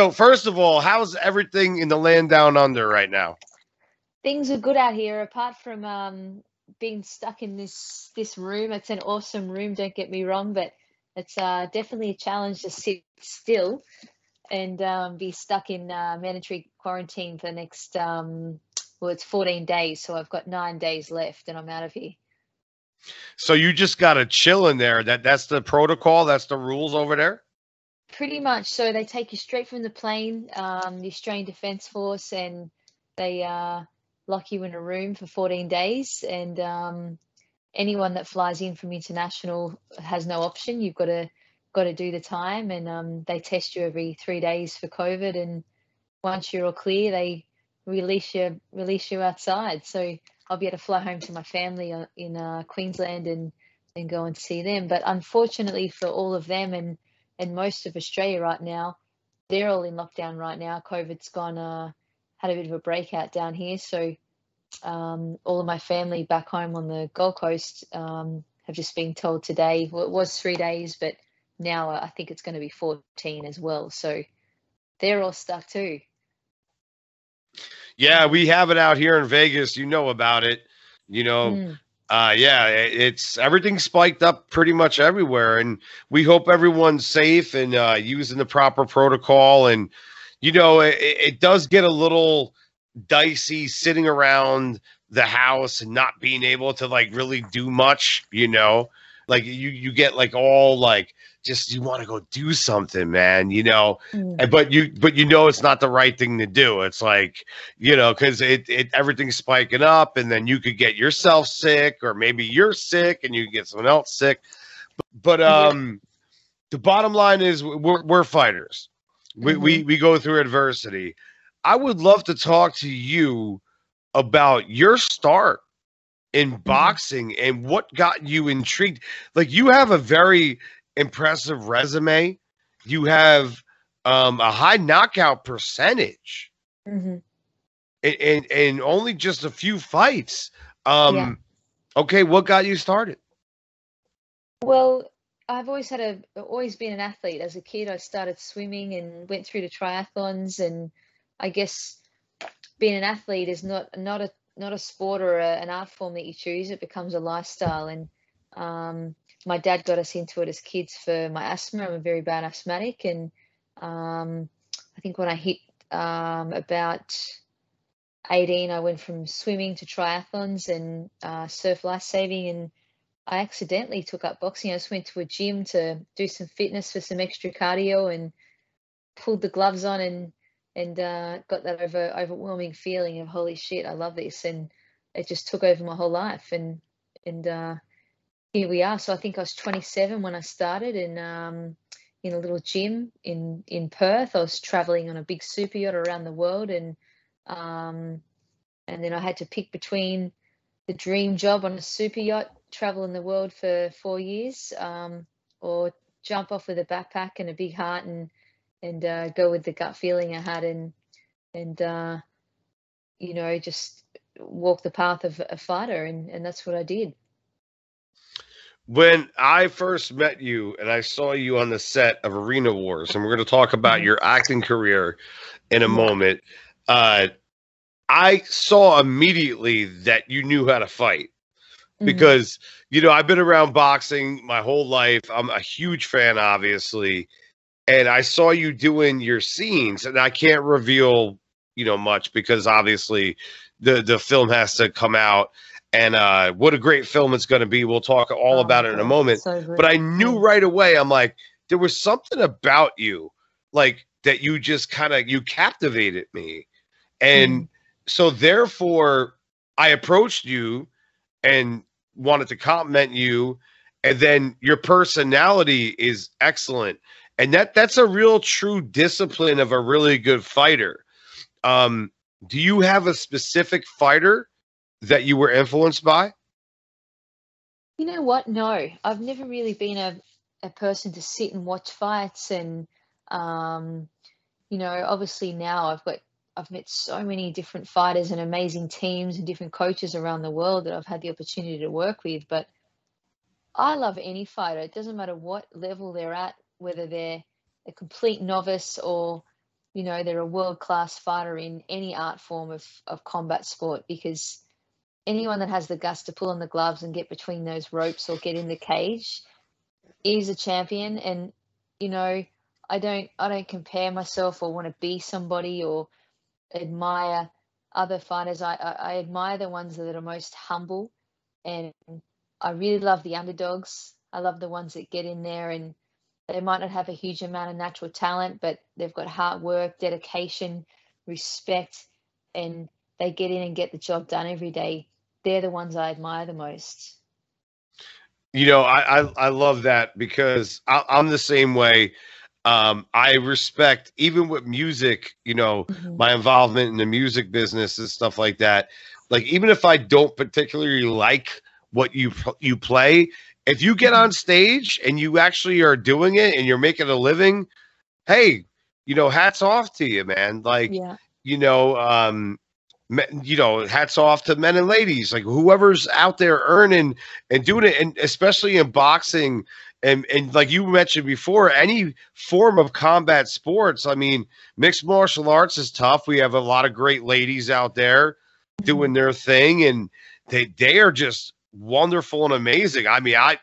So first of all, how's everything in the land down under right now? Things are good out here, apart from um, being stuck in this this room. It's an awesome room, don't get me wrong, but it's uh, definitely a challenge to sit still and um, be stuck in uh, mandatory quarantine for the next um, well, it's 14 days, so I've got nine days left, and I'm out of here. So you just got to chill in there. That that's the protocol. That's the rules over there. Pretty much. So they take you straight from the plane, um, the Australian Defence Force, and they uh, lock you in a room for 14 days. And um, anyone that flies in from international has no option. You've got to got to do the time, and um, they test you every three days for COVID. And once you're all clear, they release you release you outside. So I'll be able to fly home to my family uh, in uh, Queensland and and go and see them. But unfortunately for all of them and and most of Australia right now, they're all in lockdown right now. COVID's gone uh, had a bit of a breakout down here, so um, all of my family back home on the Gold Coast um, have just been told today. Well, it was three days, but now I think it's going to be 14 as well. So they're all stuck too. Yeah, we have it out here in Vegas. You know about it. You know, mm. Uh, yeah, it's everything spiked up pretty much everywhere, and we hope everyone's safe and uh, using the proper protocol. And you know, it, it does get a little dicey sitting around the house and not being able to like really do much. You know, like you you get like all like just you want to go do something man you know? Mm. and, but you but you know it's not the right thing to do. It's like you know because it, it everything's spiking up and then you could get yourself sick or maybe you're sick and you get someone else sick. But, but um the bottom line is we're, we're fighters. We, mm-hmm. we we go through adversity. I would love to talk to you about your start in mm-hmm. boxing and what got you intrigued like you have a very impressive resume. You have um, a high knockout percentage, mm-hmm. and, and, and only just a few fights. Um, yeah. Okay, what got you started? Well, I've always had a always been an athlete. As a kid, I started swimming and went through the triathlons, and I guess being an athlete is not not a not a sport or a, an art form that you choose. It becomes a lifestyle, and um, my dad got us into it as kids for my asthma. I'm a very bad asthmatic, and um, I think when I hit um, about 18, I went from swimming to triathlons and uh, surf life saving, and I accidentally took up boxing. I just went to a gym to do some fitness for some extra cardio, and pulled the gloves on and and uh, got that over overwhelming feeling of holy shit, I love this, and it just took over my whole life, and and uh, here we are. So I think I was 27 when I started in um, in a little gym in in Perth. I was traveling on a big super yacht around the world, and um, and then I had to pick between the dream job on a super yacht, travel in the world for four years, um, or jump off with a backpack and a big heart and and uh, go with the gut feeling I had and and uh, you know just walk the path of a fighter, and and that's what I did when I first met you and I saw you on the set of Arena Wars, and we're going to talk about mm-hmm. your acting career in a moment, uh, I saw immediately that you knew how to fight mm-hmm. because, you know, I've been around boxing my whole life. I'm a huge fan, obviously. And I saw you doing your scenes, and I can't reveal, you know, much because obviously the the film has to come out and uh, what a great film it's going to be. We'll talk all oh, about it in a moment. So but I knew right away, I'm like, there was something about you, like that you just kind of you captivated me, and mm. so therefore I approached you and wanted to compliment you, and then your personality is excellent, and that that's a real true discipline of a really good fighter. Um, do you have a specific fighter? that you were influenced by? You know what? No, I've never really been a, a person to sit and watch fights. And, um, you know, obviously now I've got, I've met so many different fighters and amazing teams and different coaches around the world that I've had the opportunity to work with. But I love any fighter. It doesn't matter what level they're at, whether they're a complete novice or you know they're a world class fighter in any art form of of combat sport because anyone that has the guts to pull on the gloves and get between those ropes or get in the cage is a champion. And you know i don't i don't compare myself or want to be somebody or admire other fighters. I, I, I admire the ones that are most humble and i really love the underdogs. I love the ones that get in there and they might not have a huge amount of natural talent but they've got hard work dedication respect and they get in and get the job done every day they're the ones I admire the most. You know, I I, I love that because I, am the same way. Um, I respect even with music. You know, mm-hmm. my involvement in the music business and stuff like that. Like even if I don't particularly like what you you play, if you get on mm-hmm. stage and you actually are doing it and you're making a living, hey, you know, hats off to you, man. Like, yeah. you know, um, you know, hats off to men and ladies, like whoever's out there earning and doing it, and especially in boxing and and like you mentioned before, any form of combat sports. I mean, mixed martial arts is tough. We have a lot of great ladies out there doing their thing, and they they are just wonderful and amazing. I mean, I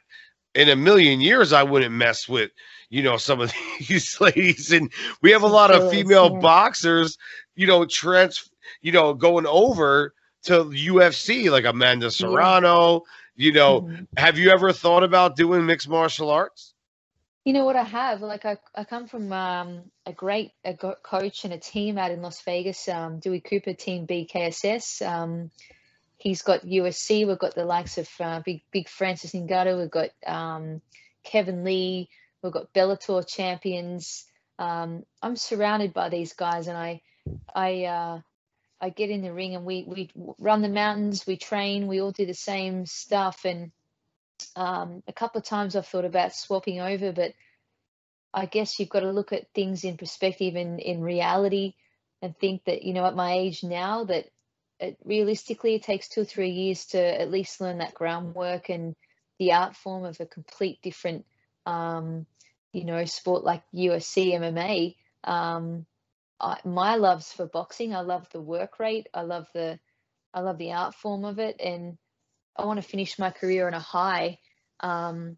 in a million years I wouldn't mess with you know some of these ladies, and we have a lot of female boxers, you know, trans you know, going over to UFC like Amanda Serrano. You know, mm-hmm. have you ever thought about doing mixed martial arts? You know what I have? Like I, I come from um, a great a coach and a team out in Las Vegas, um, Dewey Cooper team BKSS. Um, he's got USC. We've got the likes of uh, big big Francis Ngannou. We've got um, Kevin Lee. We've got Bellator champions. Um, I'm surrounded by these guys, and I I uh, I get in the ring and we we run the mountains, we train, we all do the same stuff. And um, a couple of times I've thought about swapping over, but I guess you've got to look at things in perspective and in reality, and think that you know at my age now that it, realistically it takes two or three years to at least learn that groundwork and the art form of a complete different um, you know sport like UFC MMA. Um, I, my love's for boxing. I love the work rate. I love the I love the art form of it, and I want to finish my career on a high, um,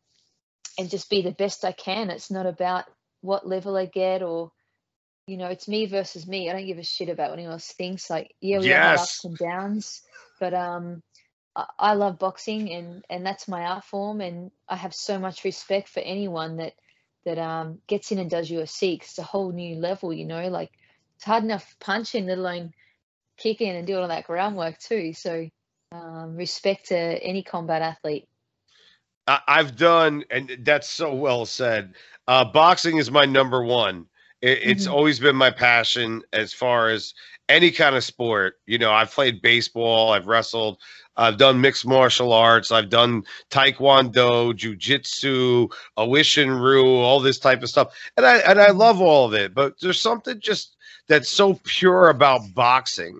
and just be the best I can. It's not about what level I get or you know, it's me versus me. I don't give a shit about what anyone else thinks. Like, yeah, we yes. have ups and downs, but um, I, I, love boxing, and and that's my art form, and I have so much respect for anyone that that um gets in and does UFC because it's a whole new level. You know, like it's hard enough punching, let alone kicking and doing all that groundwork too. So um, respect to any combat athlete. I've done, and that's so well said. Uh, boxing is my number one. It, it's mm-hmm. always been my passion as far as any kind of sport. You know, I've played baseball, I've wrestled, I've done mixed martial arts, I've done taekwondo, jujitsu, Owushin-Ryu, all this type of stuff, and I and I mm-hmm. love all of it. But there's something just that's so pure about boxing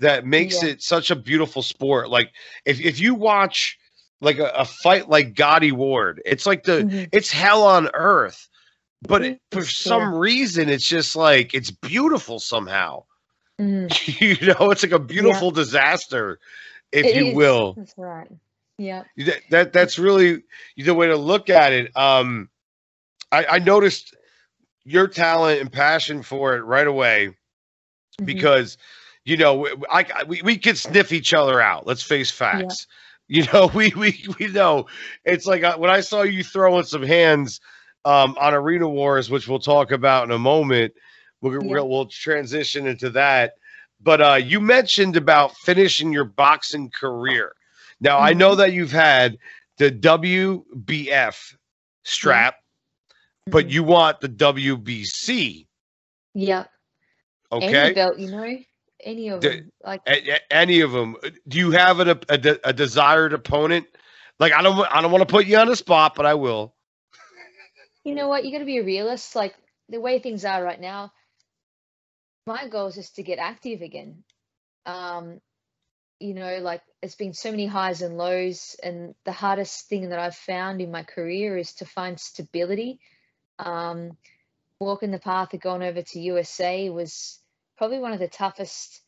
that makes yeah. it such a beautiful sport. Like if if you watch like a, a fight like Gatti Ward, it's like the mm-hmm. it's hell on earth. But it, for some reason, it's just like it's beautiful somehow. Mm. you know, it's like a beautiful yeah. disaster, if it you is. will. That's right. Yeah. That, that that's really the way to look at it. Um, I, I noticed your talent and passion for it right away mm-hmm. because you know I, I, we, we could sniff each other out let's face facts yeah. you know we we we know it's like uh, when i saw you throwing some hands um, on arena wars which we'll talk about in a moment we'll, yeah. we'll, we'll transition into that but uh, you mentioned about finishing your boxing career now mm-hmm. i know mm-hmm. that you've had the wbf strap but mm-hmm. you want the WBC. Yeah. Okay. Any belt, you know, any of the, them. Like any of them. Do you have a, a, a desired opponent? Like I don't I don't want to put you on the spot, but I will. You know what? You got to be a realist. Like the way things are right now, my goal is just to get active again. Um, you know, like it's been so many highs and lows, and the hardest thing that I've found in my career is to find stability um, walking the path of going over to USA was probably one of the toughest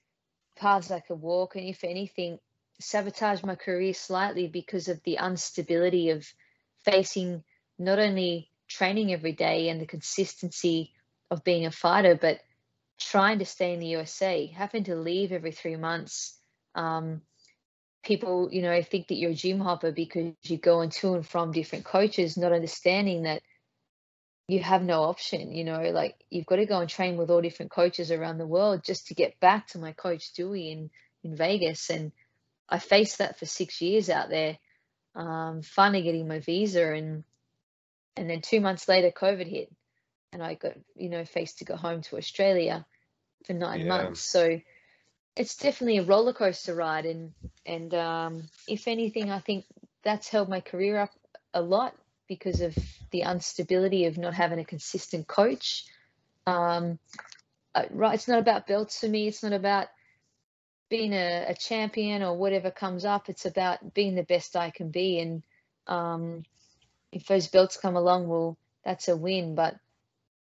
paths I could walk. And if anything, sabotaged my career slightly because of the instability of facing not only training every day and the consistency of being a fighter, but trying to stay in the USA, having to leave every three months. Um, people, you know, think that you're a gym hopper because you go and to and from different coaches, not understanding that you have no option, you know, like you've got to go and train with all different coaches around the world just to get back to my coach Dewey in, in Vegas. And I faced that for six years out there, um, finally getting my visa and and then two months later COVID hit and I got, you know, faced to go home to Australia for nine yeah. months. So it's definitely a roller coaster ride and and um, if anything I think that's held my career up a lot because of the instability of not having a consistent coach. Um, right, it's not about belts for me. It's not about being a, a, champion or whatever comes up. It's about being the best I can be. And um, if those belts come along, well, that's a win. But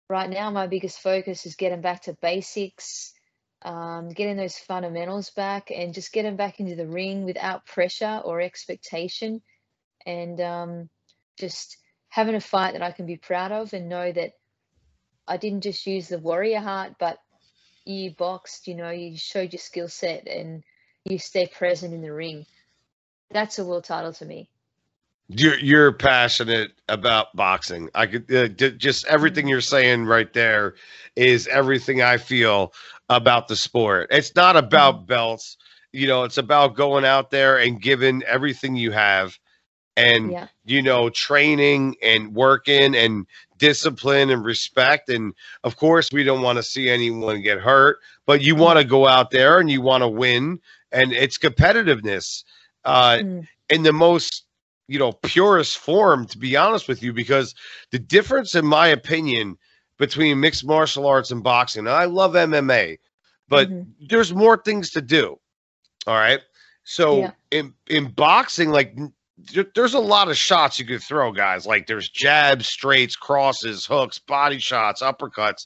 right now, my biggest focus is getting back to basics, um, getting those fundamentals back, and just getting back into the ring without pressure or expectation. And um, just having a fight that I can be proud of and know that I didn't just use the warrior heart, but you boxed, you know, you showed your skill set and you stay present in the ring. That's a world title to me. You're you're passionate about boxing. I could uh, d- just everything mm-hmm. you're saying right there is everything I feel about the sport. It's not about mm-hmm. belts, you know. It's about going out there and giving everything you have and yeah. you know training and working and discipline and respect and of course we don't want to see anyone get hurt but you want to go out there and you want to win and it's competitiveness uh mm. in the most you know purest form to be honest with you because the difference in my opinion between mixed martial arts and boxing and i love mma but mm-hmm. there's more things to do all right so yeah. in in boxing like there's a lot of shots you could throw, guys. Like there's jabs, straights, crosses, hooks, body shots, uppercuts.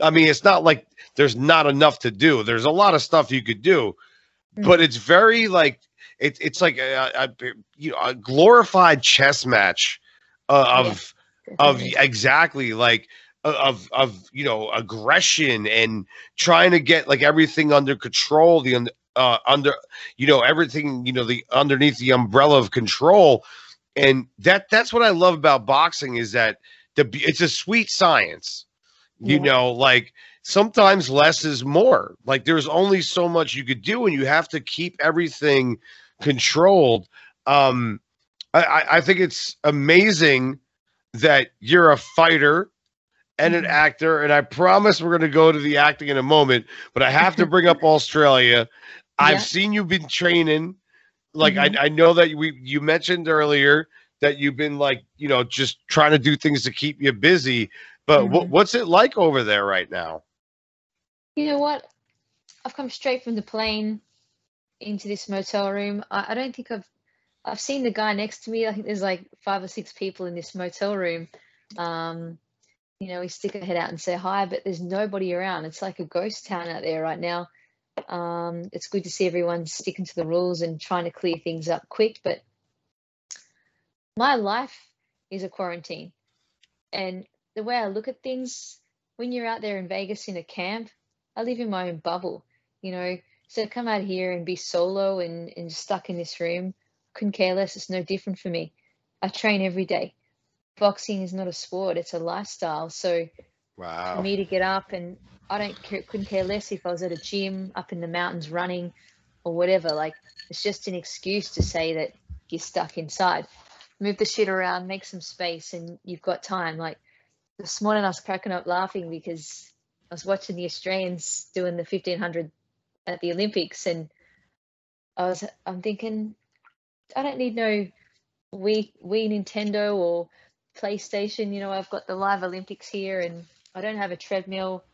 I mean, it's not like there's not enough to do. There's a lot of stuff you could do, mm-hmm. but it's very like it, it's like a, a, you know a glorified chess match uh, of yeah. of exactly like of of you know aggression and trying to get like everything under control the uh, under you know everything you know the underneath the umbrella of control and that that's what i love about boxing is that the it's a sweet science you yeah. know like sometimes less is more like there's only so much you could do and you have to keep everything controlled um i i think it's amazing that you're a fighter and an mm-hmm. actor and i promise we're going to go to the acting in a moment but i have to bring up australia I've yeah. seen you've been training. Like mm-hmm. I, I know that we you mentioned earlier that you've been like you know just trying to do things to keep you busy. But mm-hmm. what's it like over there right now? You know what? I've come straight from the plane into this motel room. I, I don't think I've I've seen the guy next to me. I think there's like five or six people in this motel room. Um, you know, we stick our head out and say hi, but there's nobody around. It's like a ghost town out there right now. Um, it's good to see everyone sticking to the rules and trying to clear things up quick. But my life is a quarantine. And the way I look at things, when you're out there in Vegas in a camp, I live in my own bubble, you know. So come out here and be solo and, and stuck in this room, couldn't care less. It's no different for me. I train every day. Boxing is not a sport, it's a lifestyle. So wow. for me to get up and I don't care, couldn't care less if I was at a gym up in the mountains running or whatever. Like it's just an excuse to say that you're stuck inside. Move the shit around, make some space, and you've got time. Like this morning, I was cracking up laughing because I was watching the Australians doing the 1500 at the Olympics, and I was I'm thinking I don't need no Wii Wii Nintendo or PlayStation. You know, I've got the live Olympics here, and I don't have a treadmill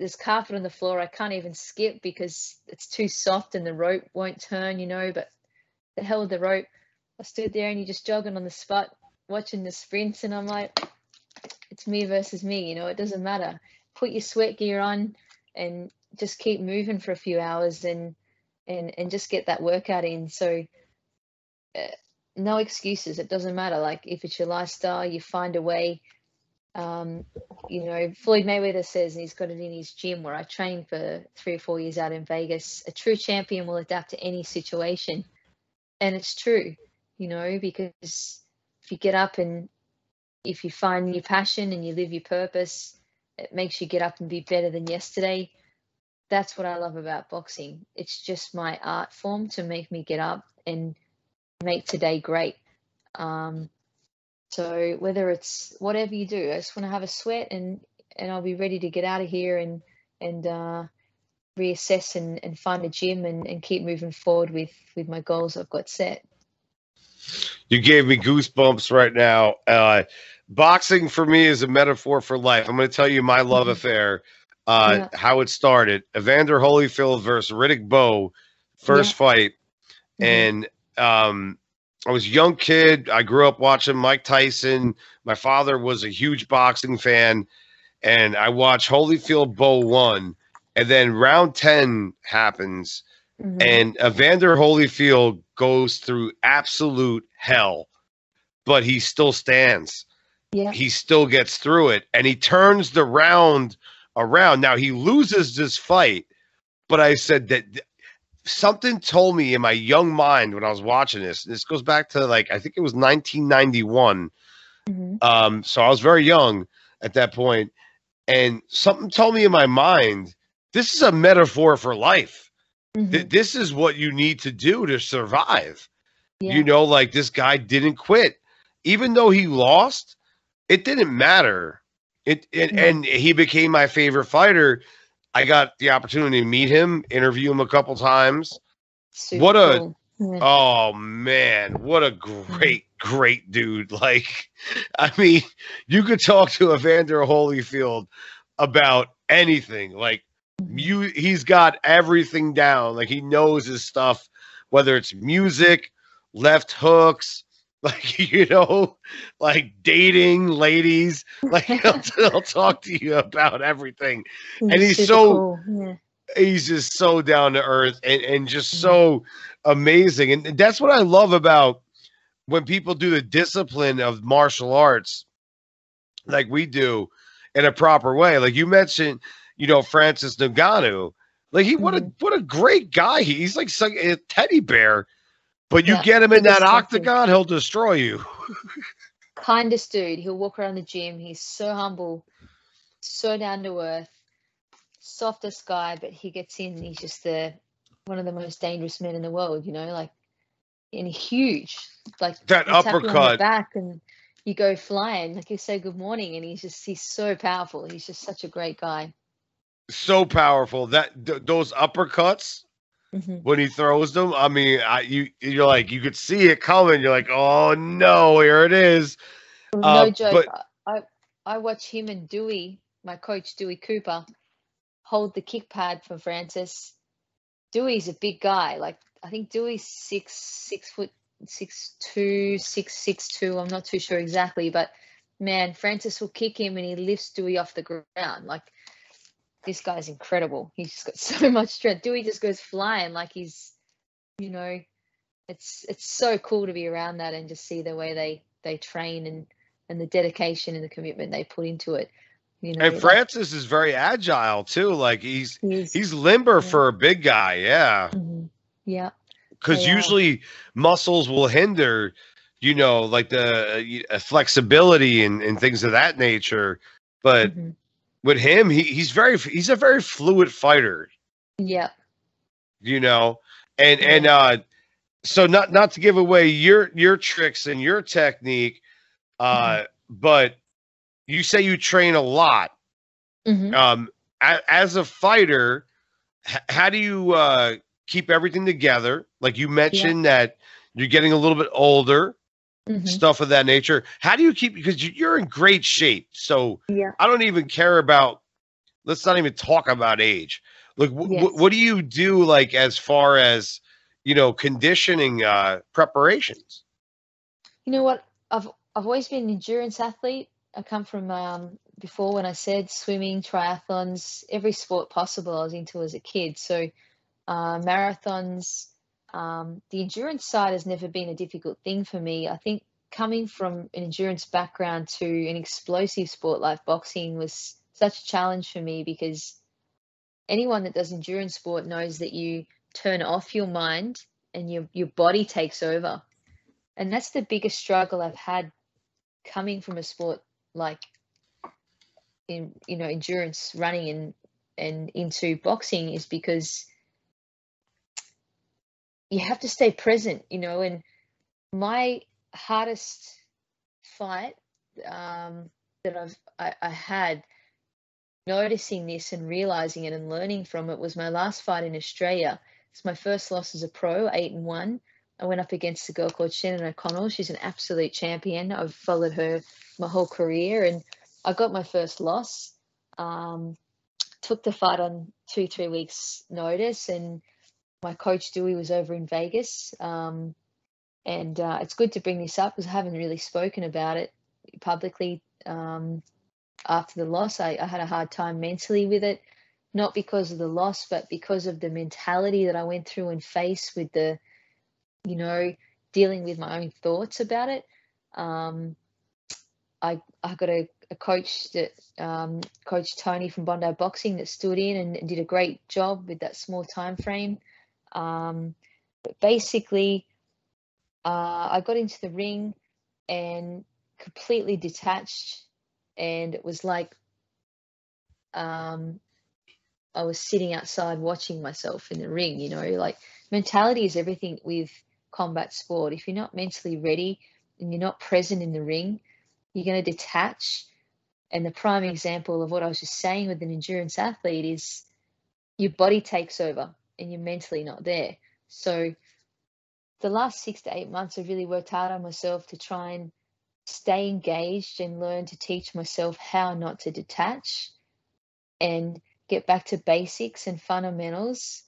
there's carpet on the floor. I can't even skip because it's too soft and the rope won't turn, you know. But the hell with the rope. I stood there and you're just jogging on the spot, watching the sprints, and I'm like, it's me versus me. You know, it doesn't matter. Put your sweat gear on and just keep moving for a few hours and and and just get that workout in. So uh, no excuses. It doesn't matter. Like if it's your lifestyle, you find a way. Um, you know, Floyd Mayweather says, and he's got it in his gym where I trained for three or four years out in Vegas. A true champion will adapt to any situation, and it's true. You know, because if you get up and if you find your passion and you live your purpose, it makes you get up and be better than yesterday. That's what I love about boxing. It's just my art form to make me get up and make today great. Um, so whether it's whatever you do, I just want to have a sweat and and I'll be ready to get out of here and and uh, reassess and, and find a gym and, and keep moving forward with with my goals I've got set. You gave me goosebumps right now. Uh, boxing for me is a metaphor for life. I'm going to tell you my love affair, uh, yeah. how it started. Evander Holyfield versus Riddick Bowe, first yeah. fight, mm-hmm. and um, I was a young kid. I grew up watching Mike Tyson. My father was a huge boxing fan, and I watched Holyfield Bowe one, and then round ten happens, mm-hmm. and Evander Holyfield goes through absolute hell, but he still stands. Yeah. He still gets through it, and he turns the round around. Now he loses this fight, but I said that something told me in my young mind when I was watching this. This goes back to like I think it was 1991. Mm-hmm. Um, so I was very young at that point, and something told me in my mind, this is a metaphor for life. Mm-hmm. Th- this is what you need to do to survive. Yeah. You know, like this guy didn't quit, even though he lost. It didn't matter. It, it and he became my favorite fighter I got the opportunity to meet him, interview him a couple times. Super what a cool. oh man, what a great, great dude. Like, I mean, you could talk to Evander Holyfield about anything. Like mm-hmm. you he's got everything down. Like he knows his stuff, whether it's music, left hooks, like you know like dating ladies like he'll, he'll, talk to you about everything he's and he's so cool. yeah. he's just so down to earth and, and just mm-hmm. so amazing and that's what i love about when people do the discipline of martial arts like we do in a proper way like you mentioned you know francis Ngannou. like he mm-hmm. what a mm-hmm. what a great guy he's like a teddy bear but you yeah, get him in that octagon, he'll destroy you. Kindest dude. He'll walk around the gym. He's so humble, so down to earth, softest guy. But he gets in. He's just the one of the most dangerous men in the world. You know, like and huge. Like that uppercut back and you go flying. Like you say good morning, and he's just he's so powerful. He's just such a great guy. So powerful that th- those uppercuts Mm-hmm. when he throws them. I mean, I, you you're like you could see it coming. You're like, oh no, here it is. No uh, joke. But, I I watch him and Dewey, my coach Dewey Cooper, hold the kick pad for Francis. Dewey's a big guy. Like I think Dewey's six six foot six two six six two. I'm not too sure exactly, but man, Francis will kick him and he lifts Dewey off the ground. Like this guy's incredible. He's just got so much strength. Dewey just goes flying like he's, you know, it's it's so cool to be around that and just see the way they they train and and the dedication and the commitment they put into it. You know, and Francis like, is very agile too. Like he's he's, he's limber yeah. for a big guy. Yeah. Mm-hmm. Yeah. Because usually muscles will hinder, you know, like the uh, flexibility and, and things of that nature. But mm-hmm with him, he, he's very he's a very fluid fighter. Yeah. You know, and and uh so not not to give away your your tricks and your technique, uh, mm-hmm. but you say you train a lot. Mm-hmm. Um, a, as a fighter, h- how do you uh keep everything together? Like you mentioned yeah. that you're getting a little bit older mm-hmm. stuff of that nature. How do you keep because you're in great shape? So yeah. I don't even care about. Let's not even talk about age. Like, w- yes. w- what do you do? Like, as far as you know, conditioning uh, preparations. You know what? I've I've always been an endurance athlete. I come from um, before when I said swimming, triathlons, every sport possible I was into as a kid. So uh, marathons, um, the endurance side has never been a difficult thing for me. I think coming from an endurance background to an explosive sport like boxing was such a challenge for me because anyone that does endurance sport knows that you turn off your mind and your your body takes over. And that's the biggest struggle I've had coming from a sport like in you know endurance running and and into boxing is because you have to stay present, you know, and my hardest fight um, that I've I, I, had noticing this and realizing it and learning from it was my last fight in Australia. It's my first loss as a pro, eight and one. I went up against a girl called Shannon O'Connell. She's an absolute champion. I've followed her my whole career, and I got my first loss. Um, took the fight on two three weeks notice, and my coach Dewey was over in Vegas. Um, and uh, it's good to bring this up because I haven't really spoken about it publicly um, after the loss. I, I, had a hard time mentally with it, not because of the loss, but because of the mentality that I went through and faced with the, you know, dealing with my own thoughts about it. Um, I I got a, a coach that um, Coach Tony from Bondi Boxing that stood in and, and, did a great job with that small time frame. Um, but basically, uh, I got into the ring and completely detached, and it was like um, I was sitting outside watching myself in the ring. You know, like mentality is everything with combat sport. If you're not mentally ready and you're not present in the ring, you're going to detach. And the prime example of what I was just saying with an endurance athlete is your body takes over and you're mentally not there. So the last six to eight months, I've really worked hard on myself to try and stay engaged and learn to teach myself how not to detach and get back to basics and fundamentals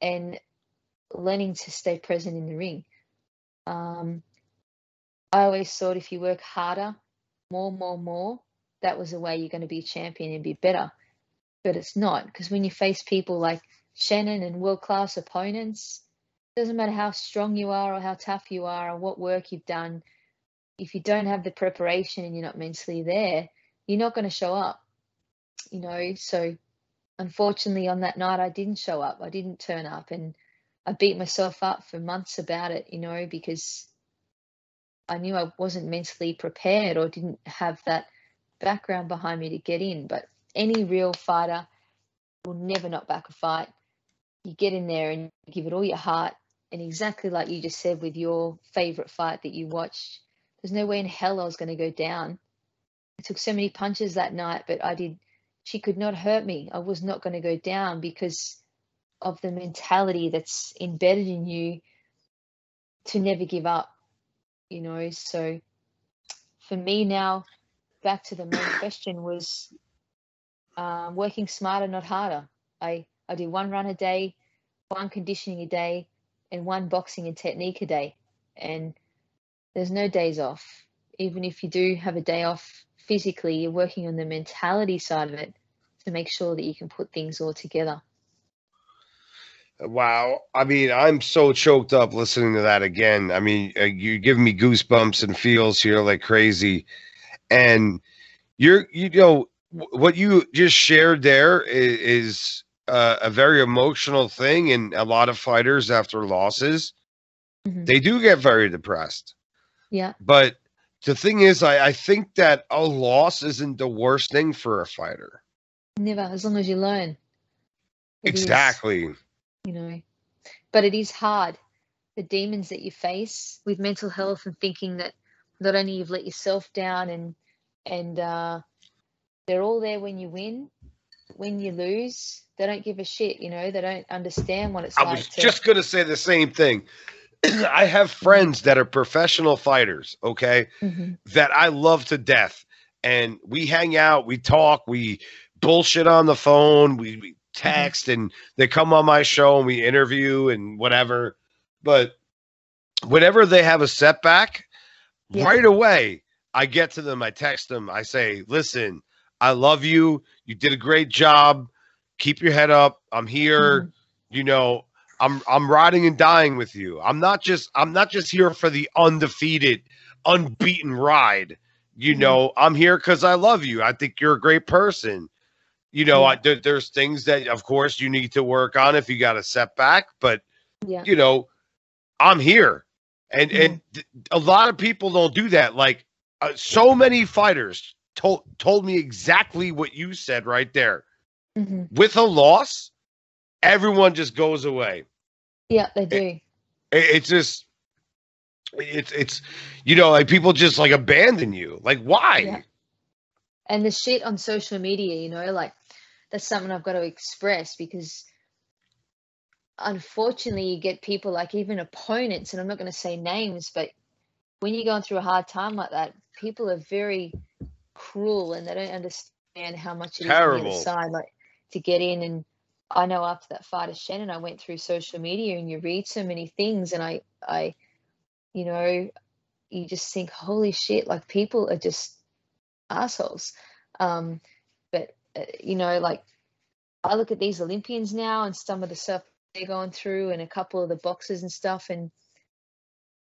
and learning to stay present in the ring. Um, I always thought if you work harder, more, more, more, that was the way you're going to be a champion and be better. But it's not because when you face people like Shannon and world class opponents. Doesn't matter how strong you are or how tough you are or what work you've done. If you don't have the preparation and you're not mentally there, you're not going to show up. You know, so unfortunately on that night I didn't show up. I didn't turn up and I beat myself up for months about it, you know, because I knew I wasn't mentally prepared or didn't have that background behind me to get in. But any real fighter will never knock back a fight you get in there and give it all your heart. And exactly like you just said with your favorite fight that you watched, there's no way in hell I was going to go down. I took so many punches that night, but I did. She could not hurt me. I was not going to go down because of the mentality that's embedded in you to never give up. You know, so for me now, back to the main question was um, working smarter, not harder. I I do one run a day, one conditioning a day, and one boxing and technique a day. And there's no days off. Even if you do have a day off physically, you're working on the mentality side of it to make sure that you can put things all together. Wow. I mean, I'm so choked up listening to that again. I mean, uh, you're giving me goosebumps and feels here like crazy. And you're, you know, what you just shared there is, is uh, a very emotional thing, and a lot of fighters after losses, mm-hmm. they do get very depressed. Yeah. But the thing is, I, I think that a loss isn't the worst thing for a fighter. Never, as long as you learn. exactly. Is, you know, but it is hard. The demons that you face with mental health and thinking that not only you've let yourself down and and uh, they're all there when you win, when you lose, they don't give a shit. You know, they don't understand what it's I like. I was to... just gonna say the same thing. I have friends that are professional fighters, okay, mm-hmm. that I love to death, and we hang out, we talk, we bullshit on the phone, we, we mm-hmm. text, mm-hmm. and they come on my show and we interview and whatever. But whenever they have a setback, yeah. right away I get to them, I text them, I say, listen, I love you. You did a great job. Keep your head up. I'm here. Mm. You know, I'm I'm riding and dying with you. I'm not just I'm not just here for the undefeated, unbeaten ride. You mm. know, I'm here because I love you. I think you're a great person. You know, I, there, there's things that, of course, you need to work on if you got a setback, but yeah. you know, I'm here, and and th- a lot of people don't do that. Like uh, so many fighters told told me exactly what you said right there. Mm-hmm. With a loss, everyone just goes away. Yeah, they do. It, it's just it's it's you know like people just like abandon you. Like why? Yeah. And the shit on social media, you know, like that's something I've got to express because unfortunately you get people like even opponents and I'm not going to say names, but when you're going through a hard time like that, people are very cruel and they don't understand how much it Terrible. is on the other side. Like to get in and I know after that fight of Shannon, I went through social media and you read so many things and I I you know, you just think, holy shit, like people are just assholes. Um, but uh, you know, like I look at these Olympians now and some of the stuff they're going through and a couple of the boxes and stuff and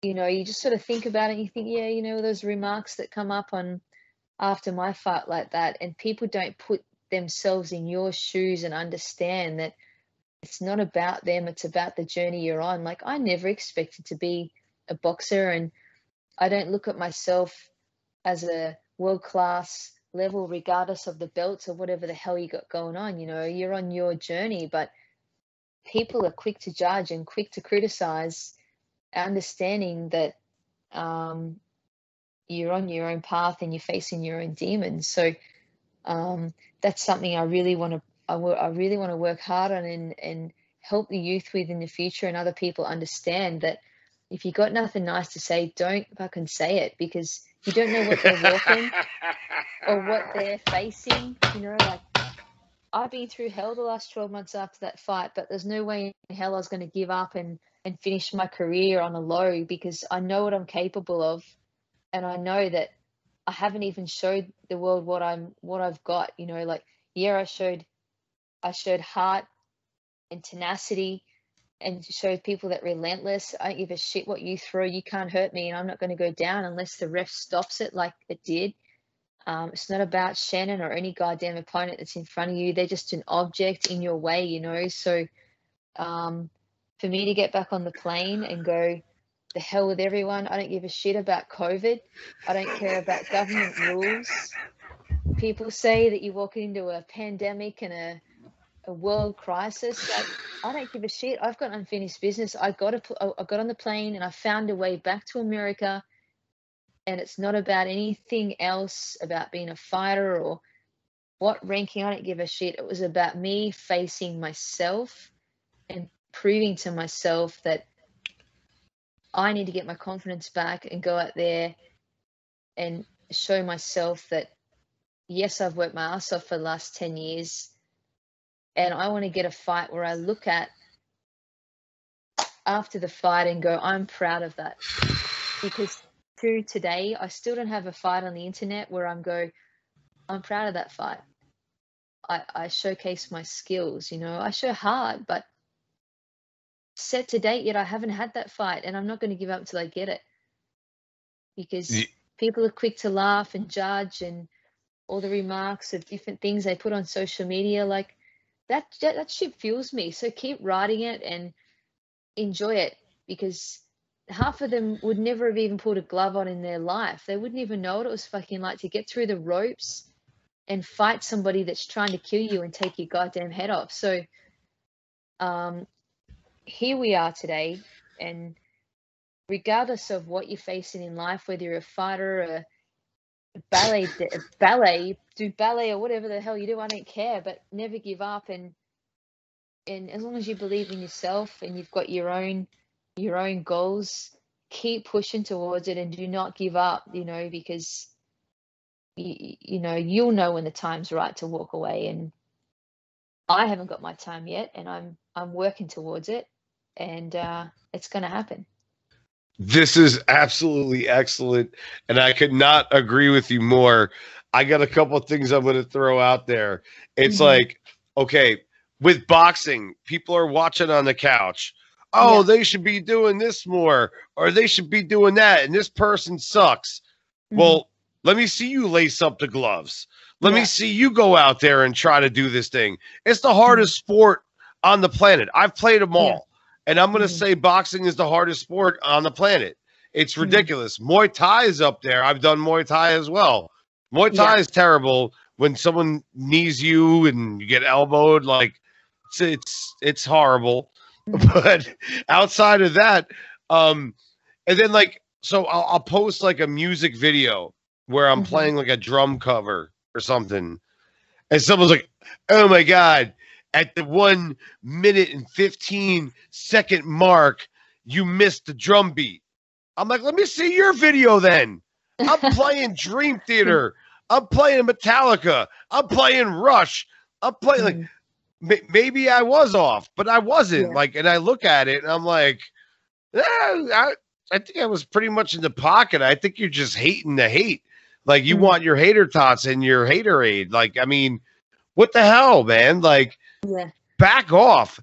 you know, you just sort of think about it and you think, yeah, you know, those remarks that come up on after my fight like that and people don't put themselves in your shoes and understand that it's not about them, it's about the journey you're on. Like I never expected to be a boxer and I don't look at myself as a world class level regardless of the belts or whatever the hell you got going on. You know, you're on your journey, but people are quick to judge and quick to criticize, understanding that um, you're on your own path and you're facing your own demons. So um, that's something I really want to I, w- I really want to work hard on and, and help the youth with in the future and other people understand that if you got nothing nice to say, don't fucking say it because you don't know what they're walking or what they're facing. You know, like I've been through hell the last 12 months after that fight, but there's no way in hell I was going to give up and, and finish my career on a low because I know what I'm capable of. And I know that I haven't even showed the world what I'm, what I've got, you know, like, yeah, I showed, I showed heart and tenacity and showed people that relentless. I don't give a shit what you throw. You can't hurt me, and I'm not going to go down unless the ref stops it like it did. Um, it's not about Shannon or any goddamn opponent that's in front of you. They're just an object in your way, you know. So, um, for me to get back on the plane and go, the hell with everyone. I don't give a shit about COVID. I don't care about government rules. People say that you're walking into a pandemic and a a world crisis. Like, I don't give a shit. I've got unfinished business. I got a, I got on the plane and I found a way back to America. And it's not about anything else about being a fighter or what ranking. I don't give a shit. It was about me facing myself and proving to myself that I need to get my confidence back and go out there and show myself that yes, I've worked my ass off for the last 10 years and I want to get a fight where I look at after the fight and go, I'm proud of that. Because to today, I still don't have a fight on the internet where I'm go, I'm proud of that fight. I, I showcase my skills, you know, I show hard, but set to date yet I haven't had that fight and I'm not going to give up until I get it. Because yeah. people are quick to laugh and judge and all the remarks of different things they put on social media like that, that that shit fuels me. So keep writing it and enjoy it because half of them would never have even put a glove on in their life. They wouldn't even know what it was fucking like to get through the ropes and fight somebody that's trying to kill you and take your goddamn head off. So um here we are today and regardless of what you're facing in life, whether you're a fighter, a ballet ballet do ballet or whatever the hell you do i don't care but never give up. And and as long as you believe in yourself and you've got your own your own goals keep pushing towards it and do not give up you know because you, you know you'll know when the time's right to walk away. And i haven't got my time yet and i'm i'm working towards it and uh it's going to happen This is absolutely excellent. And I could not agree with you more. I got a couple of things I'm going to throw out there. It's mm-hmm. like, okay, with boxing, people are watching on the couch. Oh, yeah. they should be doing this more, or they should be doing that, and this person sucks. Mm-hmm. Well, let me see you lace up the gloves. Let yeah. me see you go out there and try to do this thing. It's the hardest mm-hmm. sport on the planet. I've played them all. And I'm going to mm-hmm. say boxing is the hardest sport on the planet. It's mm-hmm. ridiculous. Mm-hmm. Muay Thai is up there. I've done Muay Thai as well. Muay Thai yeah. is terrible when someone knees you and you get elbowed. Like it's it's, it's horrible. Mm-hmm. But outside of that, um, and then like so I'll, I'll post like a music video where I'm mm-hmm. playing like a drum cover or something, and someone's like, "Oh my god!" At the one minute and 15 second mark, you missed the drum beat. I'm like, let me see your video then. I'm playing Dream Theater. I'm playing Metallica. I'm playing Rush. I'm playing like mm. maybe I was off, but I wasn't. Yeah. Like, and I look at it and I'm like, eh, I, I think I was pretty much in the pocket. I think you're just hating the hate. Like you mm want your hater tots and your haterade. Like, I mean, what the hell, man? Like, yeah. Back off.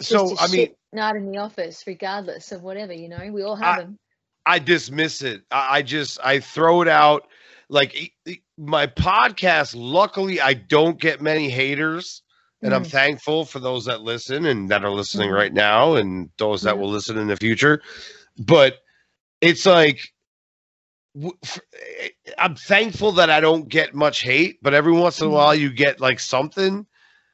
So I mean, not in the office, regardless of whatever you know. We all have I, them. I dismiss it. I, I just I throw it out. Like my podcast, luckily I don't get many haters, and mm. I'm thankful for those that listen and that are listening mm. right now, and those that will listen in the future. But it's like I'm thankful that I don't get much hate, but every once in a mm-hmm. while you get like something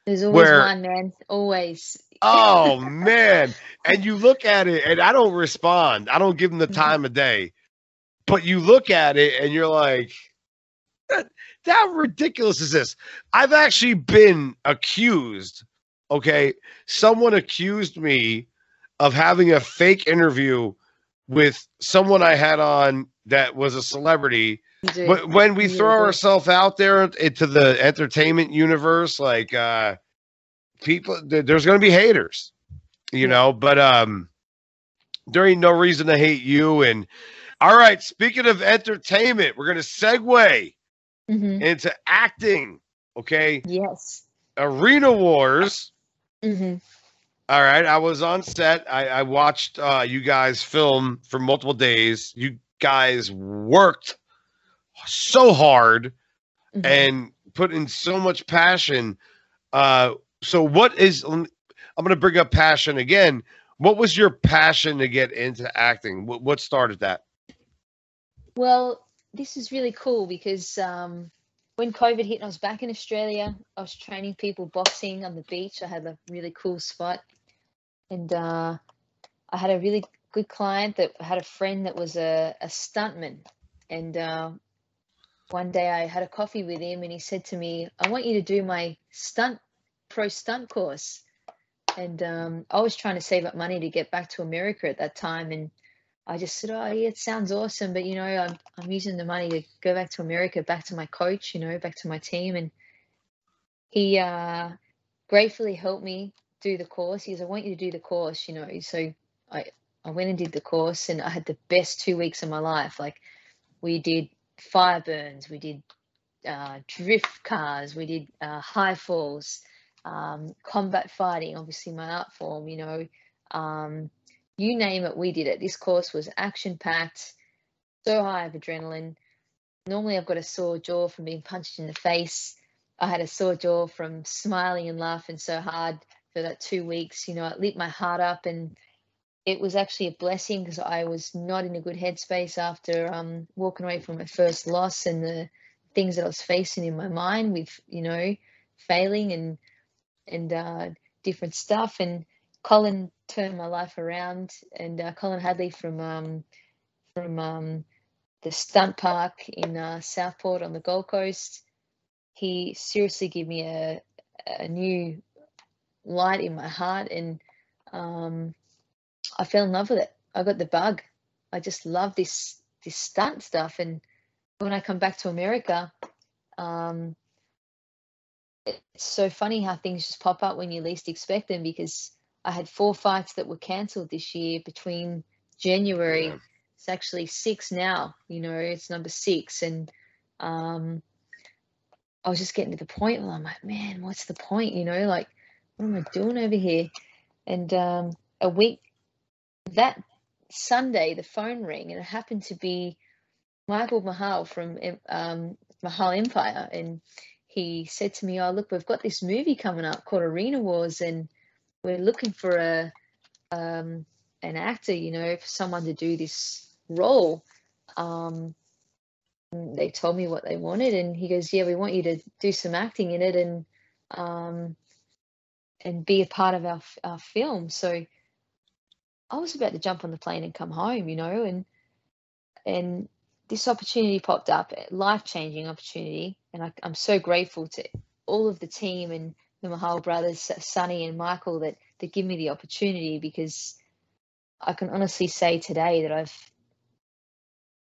there's always where, one, man. Always. Oh man. And you look at it and I don't respond. I don't give them the mm-hmm. time of day. But you look at it and you're like, "That ridiculous is this? I've actually been accused. Okay. Someone accused me of having a fake interview with someone I had on that was a celebrity when we throw ourselves out there into the entertainment universe, like uh people, there's going to be haters, you know. But um, there ain't no reason to hate you. And all right, speaking of entertainment, we're going to segue mm-hmm. into acting. Okay. Yes. Arena Wars. Mm-hmm. All right, I was on set. I, I watched uh, you guys film for multiple days. You guys worked so hard mm-hmm. and put in so much passion. Uh, so, what is? I'm going to bring up passion again. What was your passion to get into acting? What, what started that? Well, this is really cool because um, when COVID hit and I was back in Australia, I was training people boxing on the beach. I had a really cool spot, and uh, I had a really good client that had a friend that was a, a stuntman, and uh, one day I had a coffee with him and he said to me, I want you to do my stunt pro stunt course. And um, I was trying to save up money to get back to America at that time. And I just said, Oh, yeah, it sounds awesome. But, you know, I'm, I'm using the money to go back to America, back to my coach, you know, back to my team. And he uh, gratefully helped me do the course. He goes, I want you to do the course, you know. So I, I went and did the course and I had the best two weeks of my life. Like, we did fire burns, we did uh, drift cars, we did uh, high falls, um, combat fighting, obviously my art form, you know, um, you name it, we did it. This course was action packed, so high of adrenaline. Normally, I've got a sore jaw from being punched in the face. I had a sore jaw from smiling and laughing so hard for that two weeks. You know, it lit my heart up and it was actually a blessing because I was not in a good headspace after um, walking away from my first loss and the things that I was facing in my mind with, you know, failing and and uh, different stuff. And Colin turned my life around. And uh, Colin Hadley from um, from um, the stunt park in uh, Southport on the Gold Coast, he seriously gave me a a new light in my heart and um, I fell in love with it. I got the bug. I just love this this stunt stuff. And when I come back to America, um, it's so funny how things just pop up when you least expect them. Because I had four fights that were cancelled this year between January it's actually six now. You know, it's number six, and um, I was just getting to the point where I'm like, man, what's the point? You know, like, what am I doing over here? And um, a week that Sunday, the phone rang, and it happened to be Michael Mahal from um, Mahal Empire, and he said to me, "Oh, look, we've got this movie coming up called Arena Wars, and we're looking for a um, an actor, you know, for someone to do this role." Um, they told me what they wanted, and he goes, "Yeah, we want you to do some acting in it, and um, and be a part of our our film." So I was about to jump on the plane and come home, you know, and and this opportunity popped up, a life changing opportunity, and I, am so grateful to all of the team and the Mahal brothers, Sonny and Michael, that that give me the opportunity because I can honestly say today that I've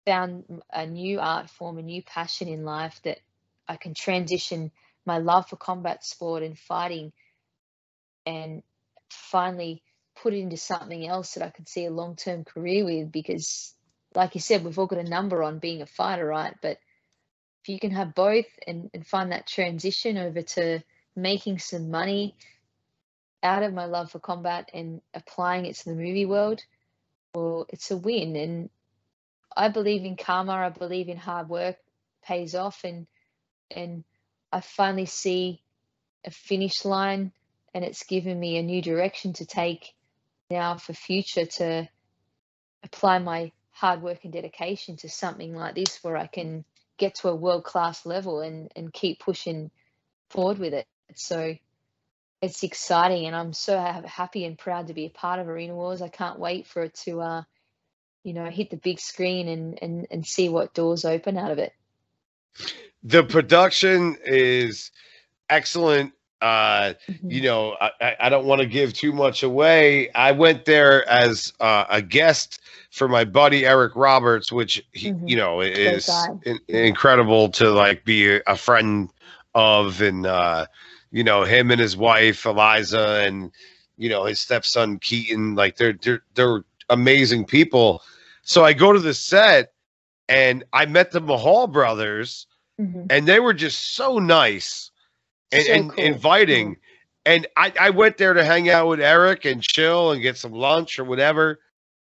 found a new art form, a new passion in life that I can transition my love for combat sport and fighting and finally put it into something else that I could see a long term career with because like you said, we've all got a number on being a fighter, right? But if you can have both and, and find that transition over to making some money out of my love for combat and applying it to the movie world, well, it's a win. And I believe in karma. I believe in hard work pays off, and and I finally see a finish line, and it's given me a new direction to take now for future to apply my hard work and dedication to something like this where I can get to a world class level and, and keep pushing forward with it. So it's exciting and I'm so happy and proud to be a part of Arena Wars. I can't wait for it to, uh, you know, hit the big screen and, and, and see what doors open out of it. The production is excellent uh mm-hmm. you know i i don't want to give too much away i went there as uh, a guest for my buddy eric roberts which he mm-hmm. you know is in, incredible to like be a, a friend of and uh you know him and his wife eliza and you know his stepson keaton like they're they're, they're amazing people so i go to the set and i met the mahal brothers mm-hmm. and they were just so nice and, so and cool. inviting. Cool. And I, I went there to hang out with Eric and chill and get some lunch or whatever.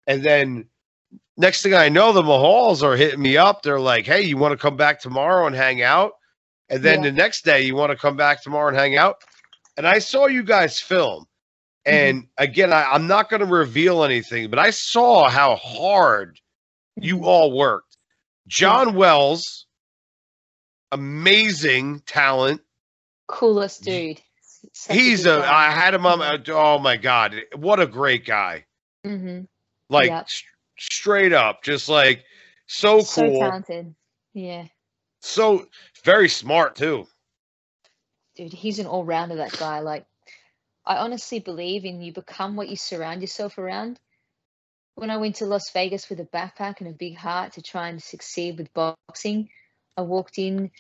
And then next thing I know, the Mahals are hitting me up. They're like, hey, you want to come back tomorrow and hang out? And then yeah. the next day, you want to come back tomorrow and hang out? And I saw you guys film. Mm-hmm. And mm-hmm. again, I, I'm not going to reveal anything, but I saw how hard you mm-hmm. all worked. John Wells, amazing talent coolest dude. Such He's a. I had him on. Oh my god, what a great guy! Mm-hmm. Like yep. st- straight up, just like so, cool, so talented. Yeah. So very smart too. Dude, he's an all rounder. That guy. Like, I honestly believe in you become what you surround yourself around. When I went to Las Vegas with a backpack and a big heart to try and succeed with boxing, I walked in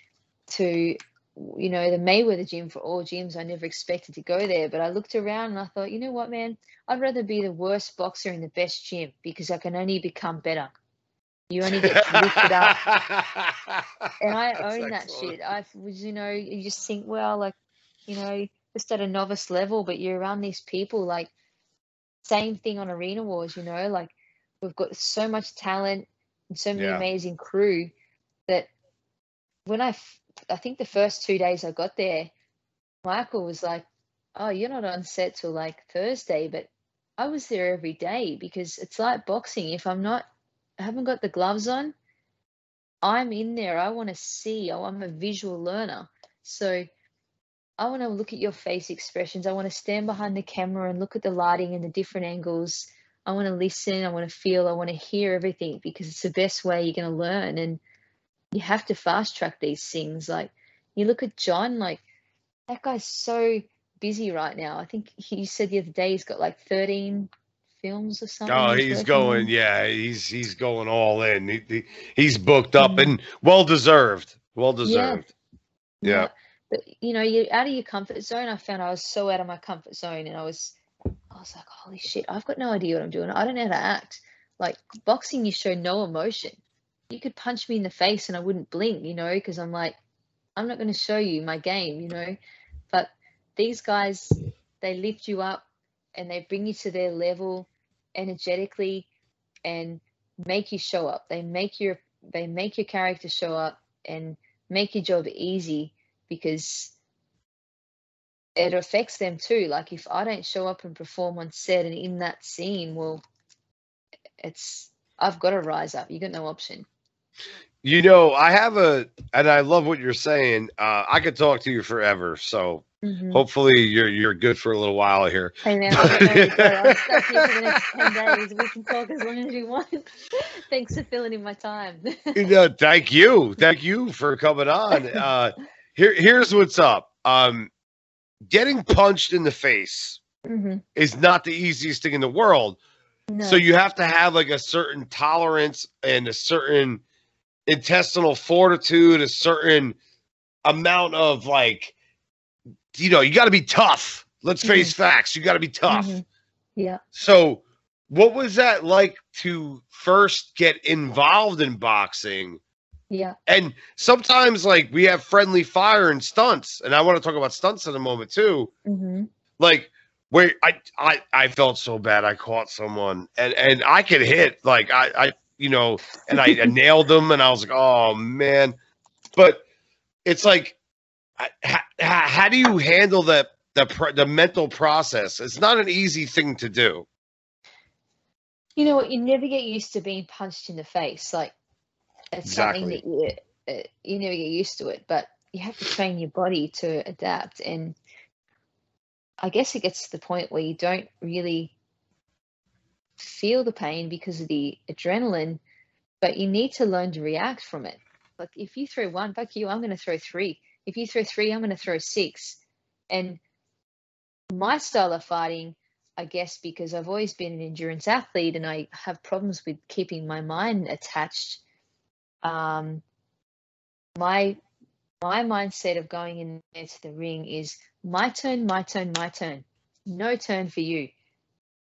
to you know, the Mayweather gym for all gyms. I never expected to go there, but I looked around and I thought, you know what, man, I'd rather be the worst boxer in the best gym because I can only become better. You only get lifted up, and I That's own that shit. I was, you know, you just think, well, like, you know, just at a novice level, but you're around these people, like, same thing on Arena Wars, you know, like we've got so much talent and so many yeah. amazing crew that when I I think the first two days I got there, Michael was like, "Oh, you're not on set till like Thursday," but I was there every day because it's like boxing. If I'm not, I haven't got the gloves on, I'm in there. I want to see. Oh, I'm a visual learner, so I want to look at your face expressions. I want to stand behind the camera and look at the lighting and the different angles. I want to listen. I want to feel. I want to hear everything because it's the best way you're going to learn. And you have to fast track these things. Like you look at John, like that guy's so busy right now. I think he said the other day he's got like 13 films or something. Oh, he's, he's going, on. yeah, he's he's going all in. He, he he's booked up mm-hmm. and well deserved. Well deserved. Yeah. yeah. But you know, you're out of your comfort zone. I found I was so out of my comfort zone and I was I was like, holy shit, I've got no idea what I'm doing. I don't know how to act. Like boxing, you show no emotion. You could punch me in the face and I wouldn't blink, you know, because I'm like, I'm not going to show you my game, you know. But these guys, they lift you up and they bring you to their level energetically and make you show up. They make your they make your character show up and make your job easy because it affects them too. Like if I don't show up and perform on set and in that scene, well, it's I've got to rise up. You got no option. You know, I have a, and I love what you're saying. Uh, I could talk to you forever. So mm-hmm. hopefully you're you're good for a little while here. Hey man, stuck here for the next ten days. We can talk as long as you want. Thanks for filling in my time. you know, thank you, thank you for coming on. Uh, here, here's what's up. Um, getting punched in the face mm-hmm. is not the easiest thing in the world. No. So you have to have like a certain tolerance and a certain intestinal fortitude, a certain amount of like, you know, you got to be tough. Let's mm-hmm. face facts. You got to be tough. Mm-hmm. Yeah. So, what was that like to first get involved in boxing? Yeah. And sometimes, like, we have friendly fire and stunts, and I want to talk about stunts in a moment too. Mm-hmm. Like, where I, I I felt so bad. I caught someone, and and I could hit like I I you know, and I, I nailed them, and I was like, oh man. But it's like, how, how do you handle that the the mental process? It's not an easy thing to do. You know what? You never get used to being punched in the face. Like it's exactly. something that you uh, you never get used to it, but you have to train your body to adapt. And I guess it gets to the point where you don't really feel the pain because of the adrenaline, but you need to learn to react from it. Like if you throw one, fuck you, I'm going to throw three. If you throw three, I'm going to throw six. And my style of fighting, I guess, because I've always been an endurance athlete and I have problems with keeping my mind attached. Um, my my mindset of going in into the ring is my turn, my turn, my turn. No turn for you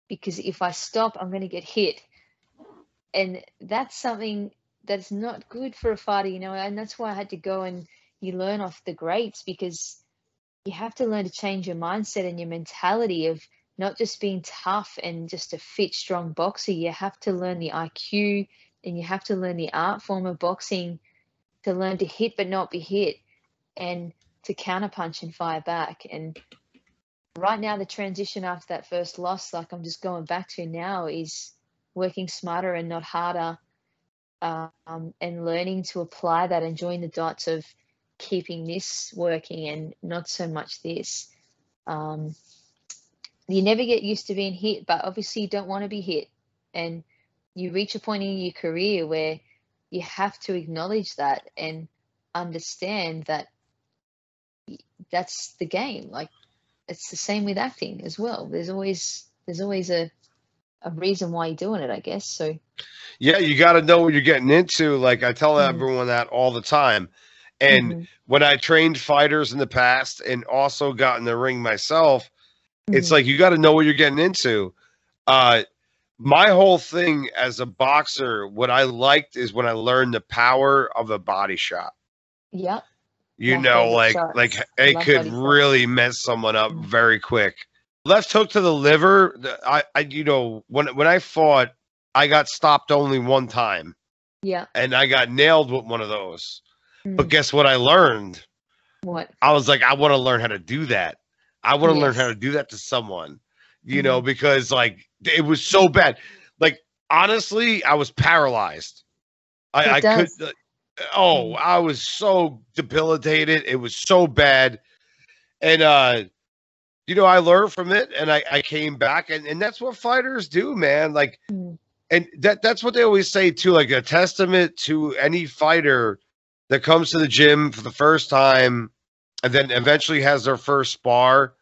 because if I stop, I'm going to get hit. And that's something that's not good for a fighter, you know, and that's why I had to go and you learn off the greats because you have to learn to change your mindset and your mentality of not just being tough and just a fit, strong boxer. You have to learn the IQ and you have to learn the art form of boxing to learn to hit but not be hit and to counterpunch and fire back. And right now the transition after that first loss like i'm just going back to now is working smarter and not harder um, and learning to apply that and join the dots of keeping this working and not so much this. Um, you never get used to being hit but obviously you don't want to be hit. And you reach a point in your career where you have to acknowledge that and understand that that's the game. Like it's the same with acting as well. There's always there's always a a reason why you're doing it, I guess. So yeah, you got to know what you're getting into. Like I tell mm-hmm. everyone that all the time. And mm-hmm. when I trained fighters in the past and also got in the ring myself, mm-hmm. it's like you got to know what you're getting into. Uh, my whole thing as a boxer, what I liked is when I learned the power of a body shot. Yep you know, like like it could really mess someone up very quick. Left hook to the liver. I, I, you know, when when I fought, I got stopped only one time. Yeah. And I got nailed with one of those. Mm. But guess what? I learned. What? I was like, I want to learn how to do that. I want to yes. learn how to do that to someone. You mm know, because like it was so bad. Like honestly, I was paralyzed. I, I could oh, I was so debilitated. It was so bad. And uh you know, I learned from it and I, I came back and, and that's what fighters do, man. Like mm. and that that's what they always say too, like a testament to any fighter that comes to the gym for the first time and then eventually has their first spar.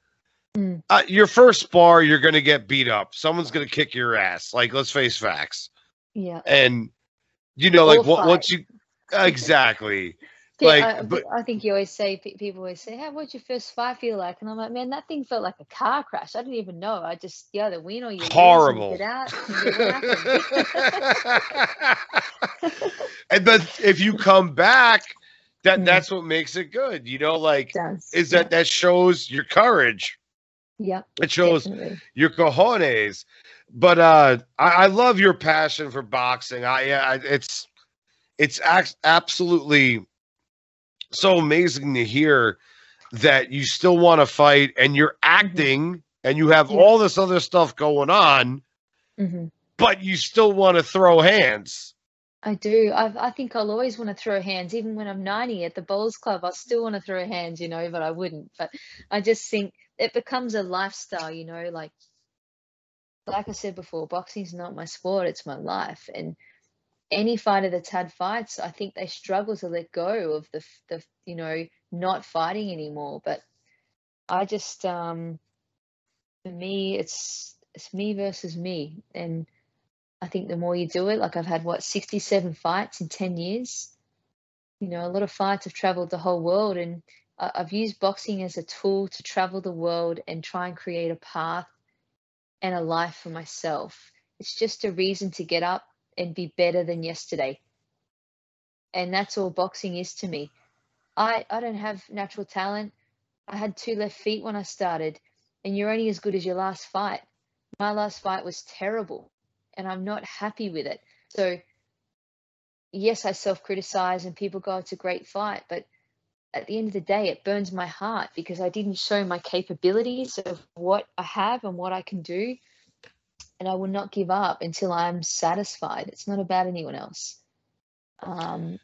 Mm. Uh, your first spar, you're gonna get beat up. Someone's gonna kick your ass. Like, let's face facts. Yeah. And you know, like once you exactly. Like, I, but I think you always say people always say, "How what'd your first fight feel like?" And I'm like, "Man, that thing felt like a car crash. I didn't even know. I just yeah, the win or you lose, and you horrible. get out. And you get what happened." and but if you come back, that Mm. that's what makes it good. You know, like Does is that that shows your courage. yeah, It shows definitely. your cojones. But uh, I, I love your passion for boxing. I, yeah, I it's it's absolutely so amazing to hear that you still want to fight and you're acting and you have Yeah. all this other stuff going on, hmm but you still want to throw hands. I do. I I think I'll always want to throw hands, even when I'm 90 at the bowls club. I still want to throw hands, you know, but I wouldn't. But I just think it becomes a lifestyle, you know, like like I said before, boxing's not my sport, it's my life. And any fighter that's had fights, I think they struggle to let go of the the you know not fighting anymore. But I just um for me, it's it's me versus me, and I think the more you do it, like I've had what 67 fights in 10 years. You know, a lot of fights have traveled the whole world, and I've used boxing as a tool to travel the world and try and create a path and a life for myself. It's just a reason to get up and be better than yesterday. And that's all boxing is to me. I, I don't have natural talent. I had two left feet when I started, and you're only as good as your last fight. My last fight was terrible, and I'm not happy with it. So, yes, I self criticize, and people go, it's a great fight, but at the end of the day, it burns my heart because I didn't show my capabilities of what I have and what I can do. And I will not give up until I'm satisfied. It's not about anyone else. Um,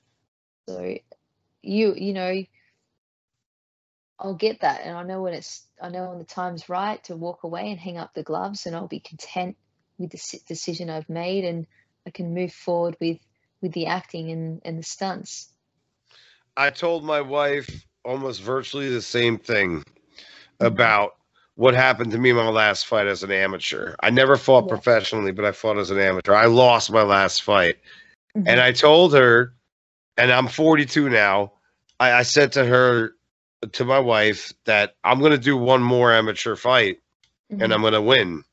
so you, you know, I'll get that. And I know when it's, I know when the time's right to walk away and hang up the gloves and I'll be content with the decision I've made and I can move forward with, with the acting and, and the stunts. I told my wife almost virtually the same thing about what happened to me in my last fight as an amateur. I never fought Yeah. professionally, but I fought as an amateur. I lost my last fight. Mhm. And I told her, and I'm 42 now, I, I said to her, to my wife, that I'm going to do one more amateur fight Mhm. and I'm going to win.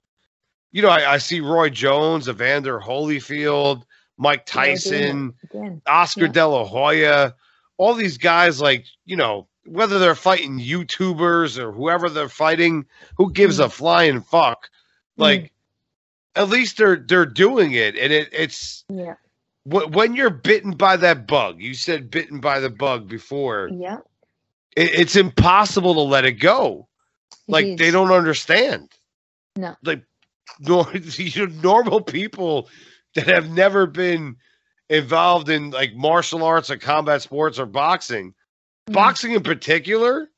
You know, I, I see Roy Jones, Evander Holyfield, Mike Yeah, we're doing it Tyson. Oscar Yeah. De La Hoya, all these guys, like, you know, whether they're fighting YouTubers or whoever they're fighting, who gives mm. a flying fuck? Mm. Like, at least they're they're doing it, and it it's Yeah. wh- when you're bitten by that bug. You said bitten by the bug before. Yeah. It, it's impossible to let it go. it Like they don't understand. No. Like nor, you know, normal people that have never been involved in like martial arts or combat sports or boxing. Mhm. Boxing in particular,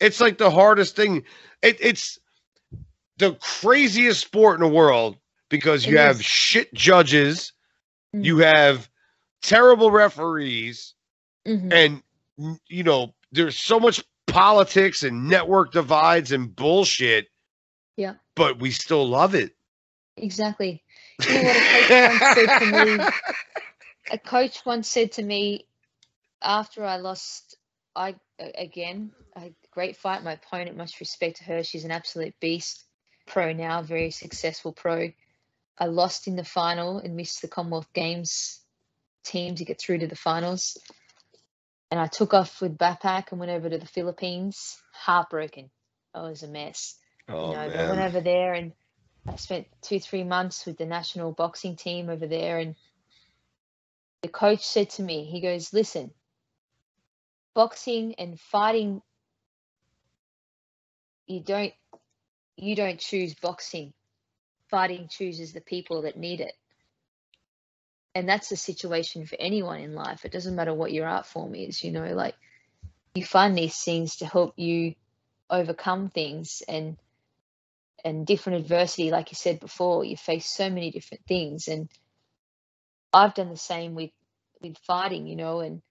it's like the hardest thing. It, it's the craziest sport in the world because you It have is. shit judges, Mhm. you have terrible referees, Mhm. and you know there's so much politics and network divides and bullshit Yeah. but we still love it Exactly. You know what a coach once said to me? A coach once said to me after I lost, I again a great fight. My opponent, much respect to her, she's an absolute beast. Pro now, very successful pro. I lost in the final and missed the Commonwealth Games team to get through to the finals. And I took off with backpack and went over to the Philippines, heartbroken. I was a mess. oh you know, but I went over there and I spent two, three months with the national boxing team over there. And the coach said to me, he goes, listen, boxing and fighting, you don't, you don't choose boxing. Fighting chooses the people that need it. And that's the situation for anyone in life. It doesn't matter what your art form is, you know, like you find these things to help you overcome things and and different adversity like you said before you face so many different things and i've done the same with with fighting you know and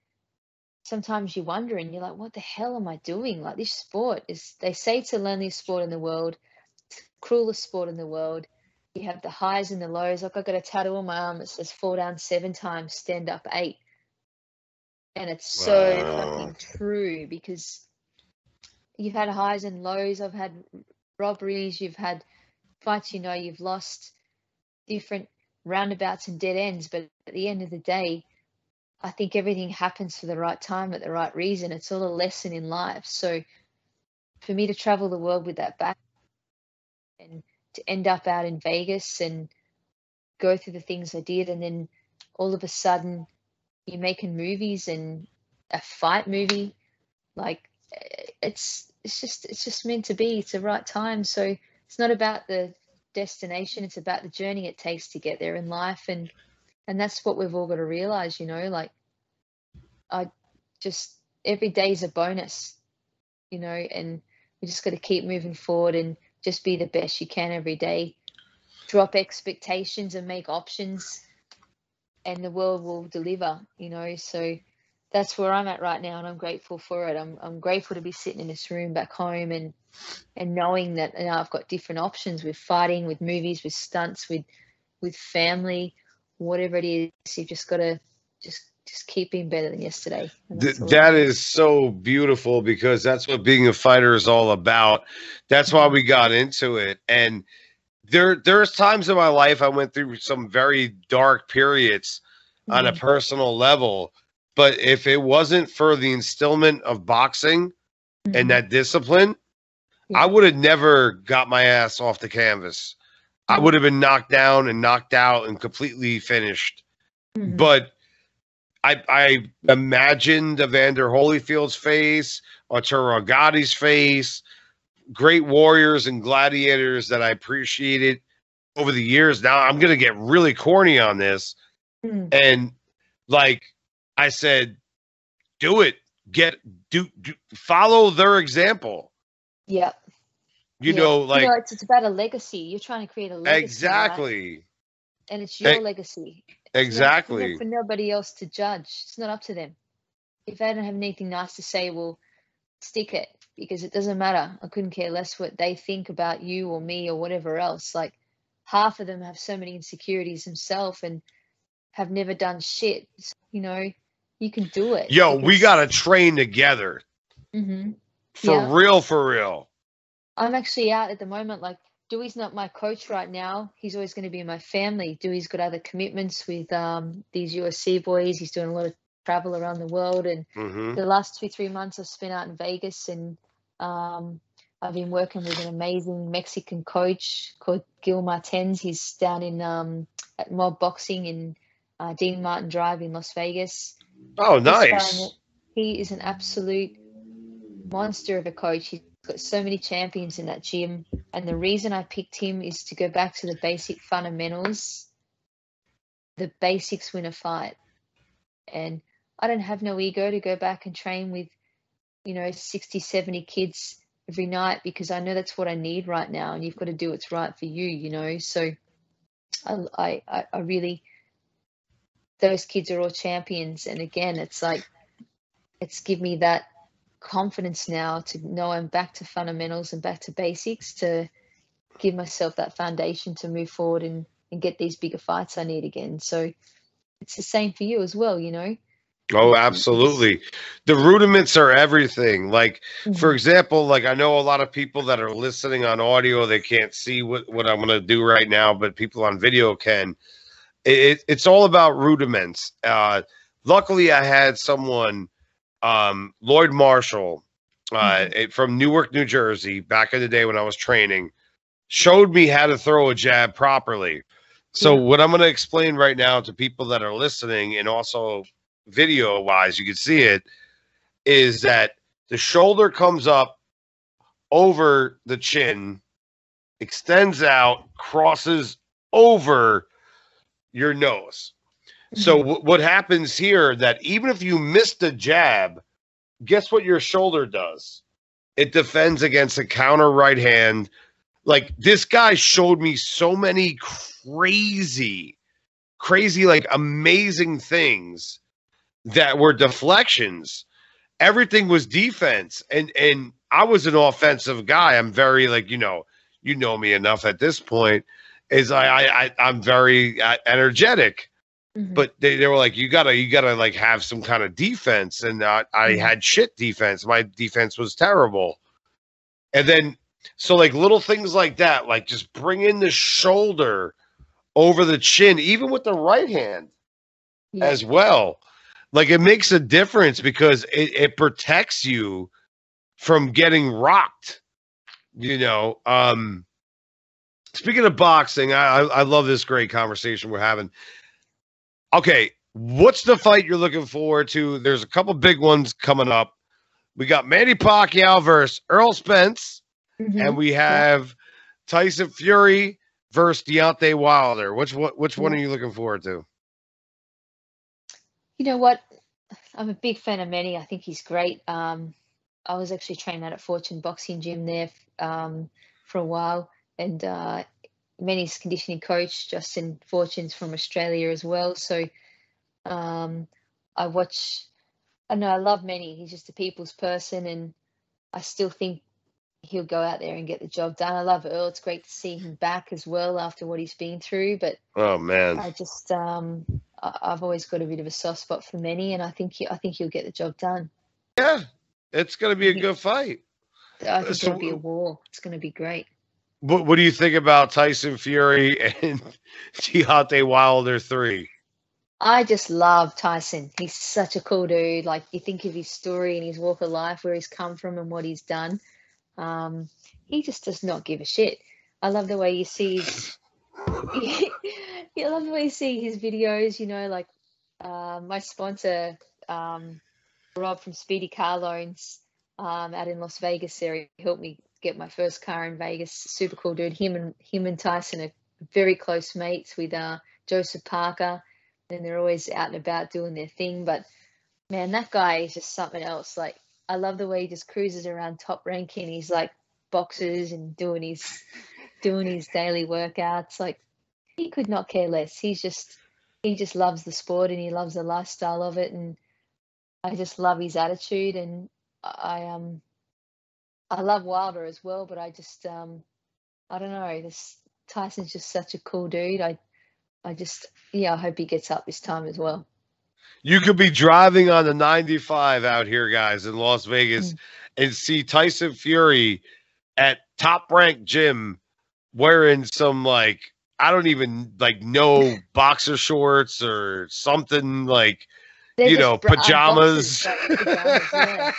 sometimes you wonder and you're like what the hell am i doing like this sport is they say it's the loneliest sport in the world it's the cruelest sport in the world you have the highs and the lows like i got a tattoo on my arm that says fall down seven times stand up eight And it's so wow. fucking true because you've had highs and lows. I've had robberies, you've had fights, you know, you've lost different roundabouts and dead ends. But at the end of the day, I think everything happens for the right time at the right reason. It's all a lesson in life. So for me to travel the world with that back and to end up out in Vegas and go through the things I did, and then all of a sudden you're making movies and a fight movie, like eh, it's it's just it's just meant to be. It's the right time. So it's not about the destination; it's about the journey it takes to get there in life, and and that's what we've all got to realize. You know, like I just every day is a bonus. You know, and we just got to keep moving forward and just be the best you can every day. Drop expectations and make options, and the world will deliver. You know, so that's where I'm at right now, and I'm grateful for it. I'm I'm grateful to be sitting in this room back home and and knowing that you I've got different options with fighting, with movies, with stunts, with with family, whatever it is. You've just got to just just keep being better than yesterday. Th- that is so beautiful because that's what being a fighter is all about. That's why we got into it. And there there's times in my life I went through some very dark periods mm-hmm. on a mm-hmm. personal level. But if it wasn't for the instillment of boxing mm-hmm. and that discipline, yeah. I would have never got my ass off the canvas. I mm-hmm. would have been knocked down and knocked out and completely finished. Mm-hmm. But I I imagined Evander Holyfield's face, Arturo Gatti's face, great warriors and gladiators that I appreciated over the years. Now I'm gonna get really corny on this, mm. and like I said, do it. Get do, do follow their example. Yep. You know, like you know, it's, it's about a legacy. You're trying to create a legacy. Exactly. Right? And it's your legacy. Exactly. for nobody else to judge. It's not up to them. If they don't have anything nice to say, well, stick it because it doesn't matter. I couldn't care less what they think about you or me or whatever else. Like half of them have so many insecurities themselves and have never done shit. So, you know, you can do it. Yo, because... we got to train together. Mm-hmm. For yeah. real, for real. I'm actually out at the moment. Like Dewey's not my coach right now. He's always going to be in my family. Dewey's got other commitments with um, these UFC boys. He's doing a lot of travel around the world. And mm-hmm. the last two, three months I've spent out in Vegas and um, I've been working with an amazing Mexican coach called Gil Martens. He's down in um, at Mob Boxing in uh, Dean Martin Drive in Las Vegas. Oh, nice. He is an absolute monster of a coach. He's got so many champions in that gym. And the reason I picked him is to go back to the basic fundamentals. The basics win a fight. And I don't have no ego to go back and train with, you know, 60, 70 kids every night because I know that's what I need right now. And you've got to do what's right for you, you know. So I, I, I really, those kids are all champions. And again, it's like, it's give me that confidence now to know I'm back to fundamentals and back to basics to give myself that foundation to move forward and, and get these bigger fights I need again. So it's the same for you as well, you know. Oh, absolutely. The rudiments are everything. Like, mm-hmm. for example, like I know a lot of people that are listening on audio, they can't see what, what I'm going to do right now, but people on video can. It, it's all about rudiments. Uh, luckily, I had someone um, Lloyd Marshall uh, mm-hmm. from Newark, New Jersey, back in the day when I was training, showed me how to throw a jab properly. So, yeah. what I'm going to explain right now to people that are listening and also video wise, you can see it, is that the shoulder comes up over the chin, extends out, crosses over your nose. So w- what happens here that even if you missed a jab, guess what your shoulder does? It defends against a counter right hand. Like this guy showed me so many crazy, crazy, like amazing things that were deflections. Everything was defense, and and I was an offensive guy. I'm very like you know, you know me enough at this point. Is I I, I I'm very uh, energetic Mhm. but they, they were like, you gotta you gotta like have some kind of defense, and uh, I Mhm. had shit defense. My defense was terrible, and then so like little things like that, like just bring in the shoulder over the chin, even with the right hand Yeah. as well. Like it makes a difference because it, it protects you from getting rocked. You know, um speaking of boxing, I, I I love this great conversation we're having. Okay, what's the fight you're looking forward to? There's a couple big ones coming up. We got Manny Pacquiao versus Errol Spence, Mhm. and we have Tyson Fury versus Deontay Wilder. Which one? Which one are you looking forward to? You know what? I'm a big fan of Manny. I think he's great. Um, I was actually training out at Fortune Boxing Gym there um, for a while, and uh, Manny's conditioning coach, Justin Fortune's from Australia as well. So um, I watch. I know I love Manny. He's just a people's person, and I still think he'll go out there and get the job done. I love Errol. It's great to see him back as well after what he's been through, but. Oh man. I just um I, I've always got a bit of a soft spot for Manny, and I think he, I think he'll get the job done. Yeah, it's going to be a good fight. I think So it'll be a war. It's going to be great. What, what do you think about Tyson Fury and Deontay Wilder three? I just love Tyson. He's such a cool dude. Like you think of his story and his walk of life, where he's come from and what he's done. Um, he just does not give a shit. I love the way you see his. I love the way you see his videos. You know, like uh, my sponsor, um, Rob from Speedy Car Loans, um, out in Las Vegas. There, he helped me get my first car in Vegas. Super cool dude. Him and him and Tyson are very close mates with uh, Joseph Parker and they're always out and about doing their thing. But man, that guy is just something else. Like I love the way he just cruises around top ranking. He's like boxes and doing his doing his daily workouts. Like he could not care less. He's just he just loves the sport and he loves the lifestyle of it. And I just love his attitude. And I um I love Wilder as well. But I just um I don't know. This Tyson's just such a cool dude. I I just, yeah, I hope he gets up this time as well. You could be driving on the 95 out here, guys, in Las Vegas, Mm. and see Tyson Fury at top ranked gym wearing some like I don't even like know boxer shorts or something like They're you know pajamas. pajamas, yeah.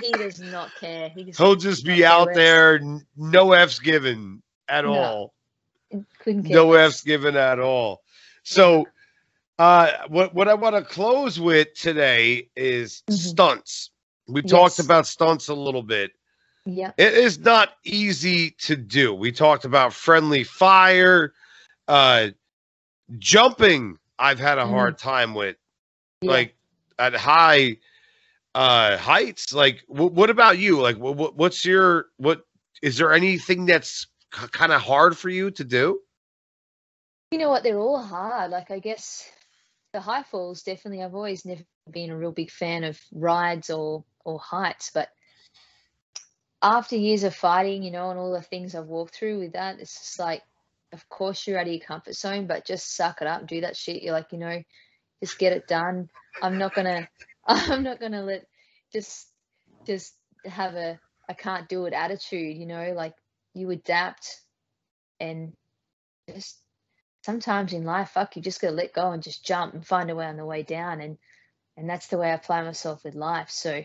He does not care. He just He'll just be out there, no F's given at No, all. less. Couldn't care No. F's given at all. So, uh, what what I want to close with today is Mhm. stunts. We talked Yes. about stunts a little bit. Yeah. It is not easy to do. We talked about friendly fire, uh, jumping. I've had a Mhm. hard time with, yeah. like at high uh heights. Like, wh- what about you? Like, wh- what's your what? Is there anything that's kind of hard for you to do? You know what? They're all hard. Like, I guess the high falls definitely, I've always never been a real big fan of rides or, or heights, but after years of fighting, you know, and all the things I've walked through with that, it's just like, of course you're out of your comfort zone, but just suck it up, do that shit. You're like, you know, just get it done. I'm not gonna, I'm not gonna let just, just have a, I can't do it attitude, you know, like you adapt and just sometimes in life, fuck, you just gotta let go and just jump and find a way on the way down. And, and that's the way I apply myself with life. So,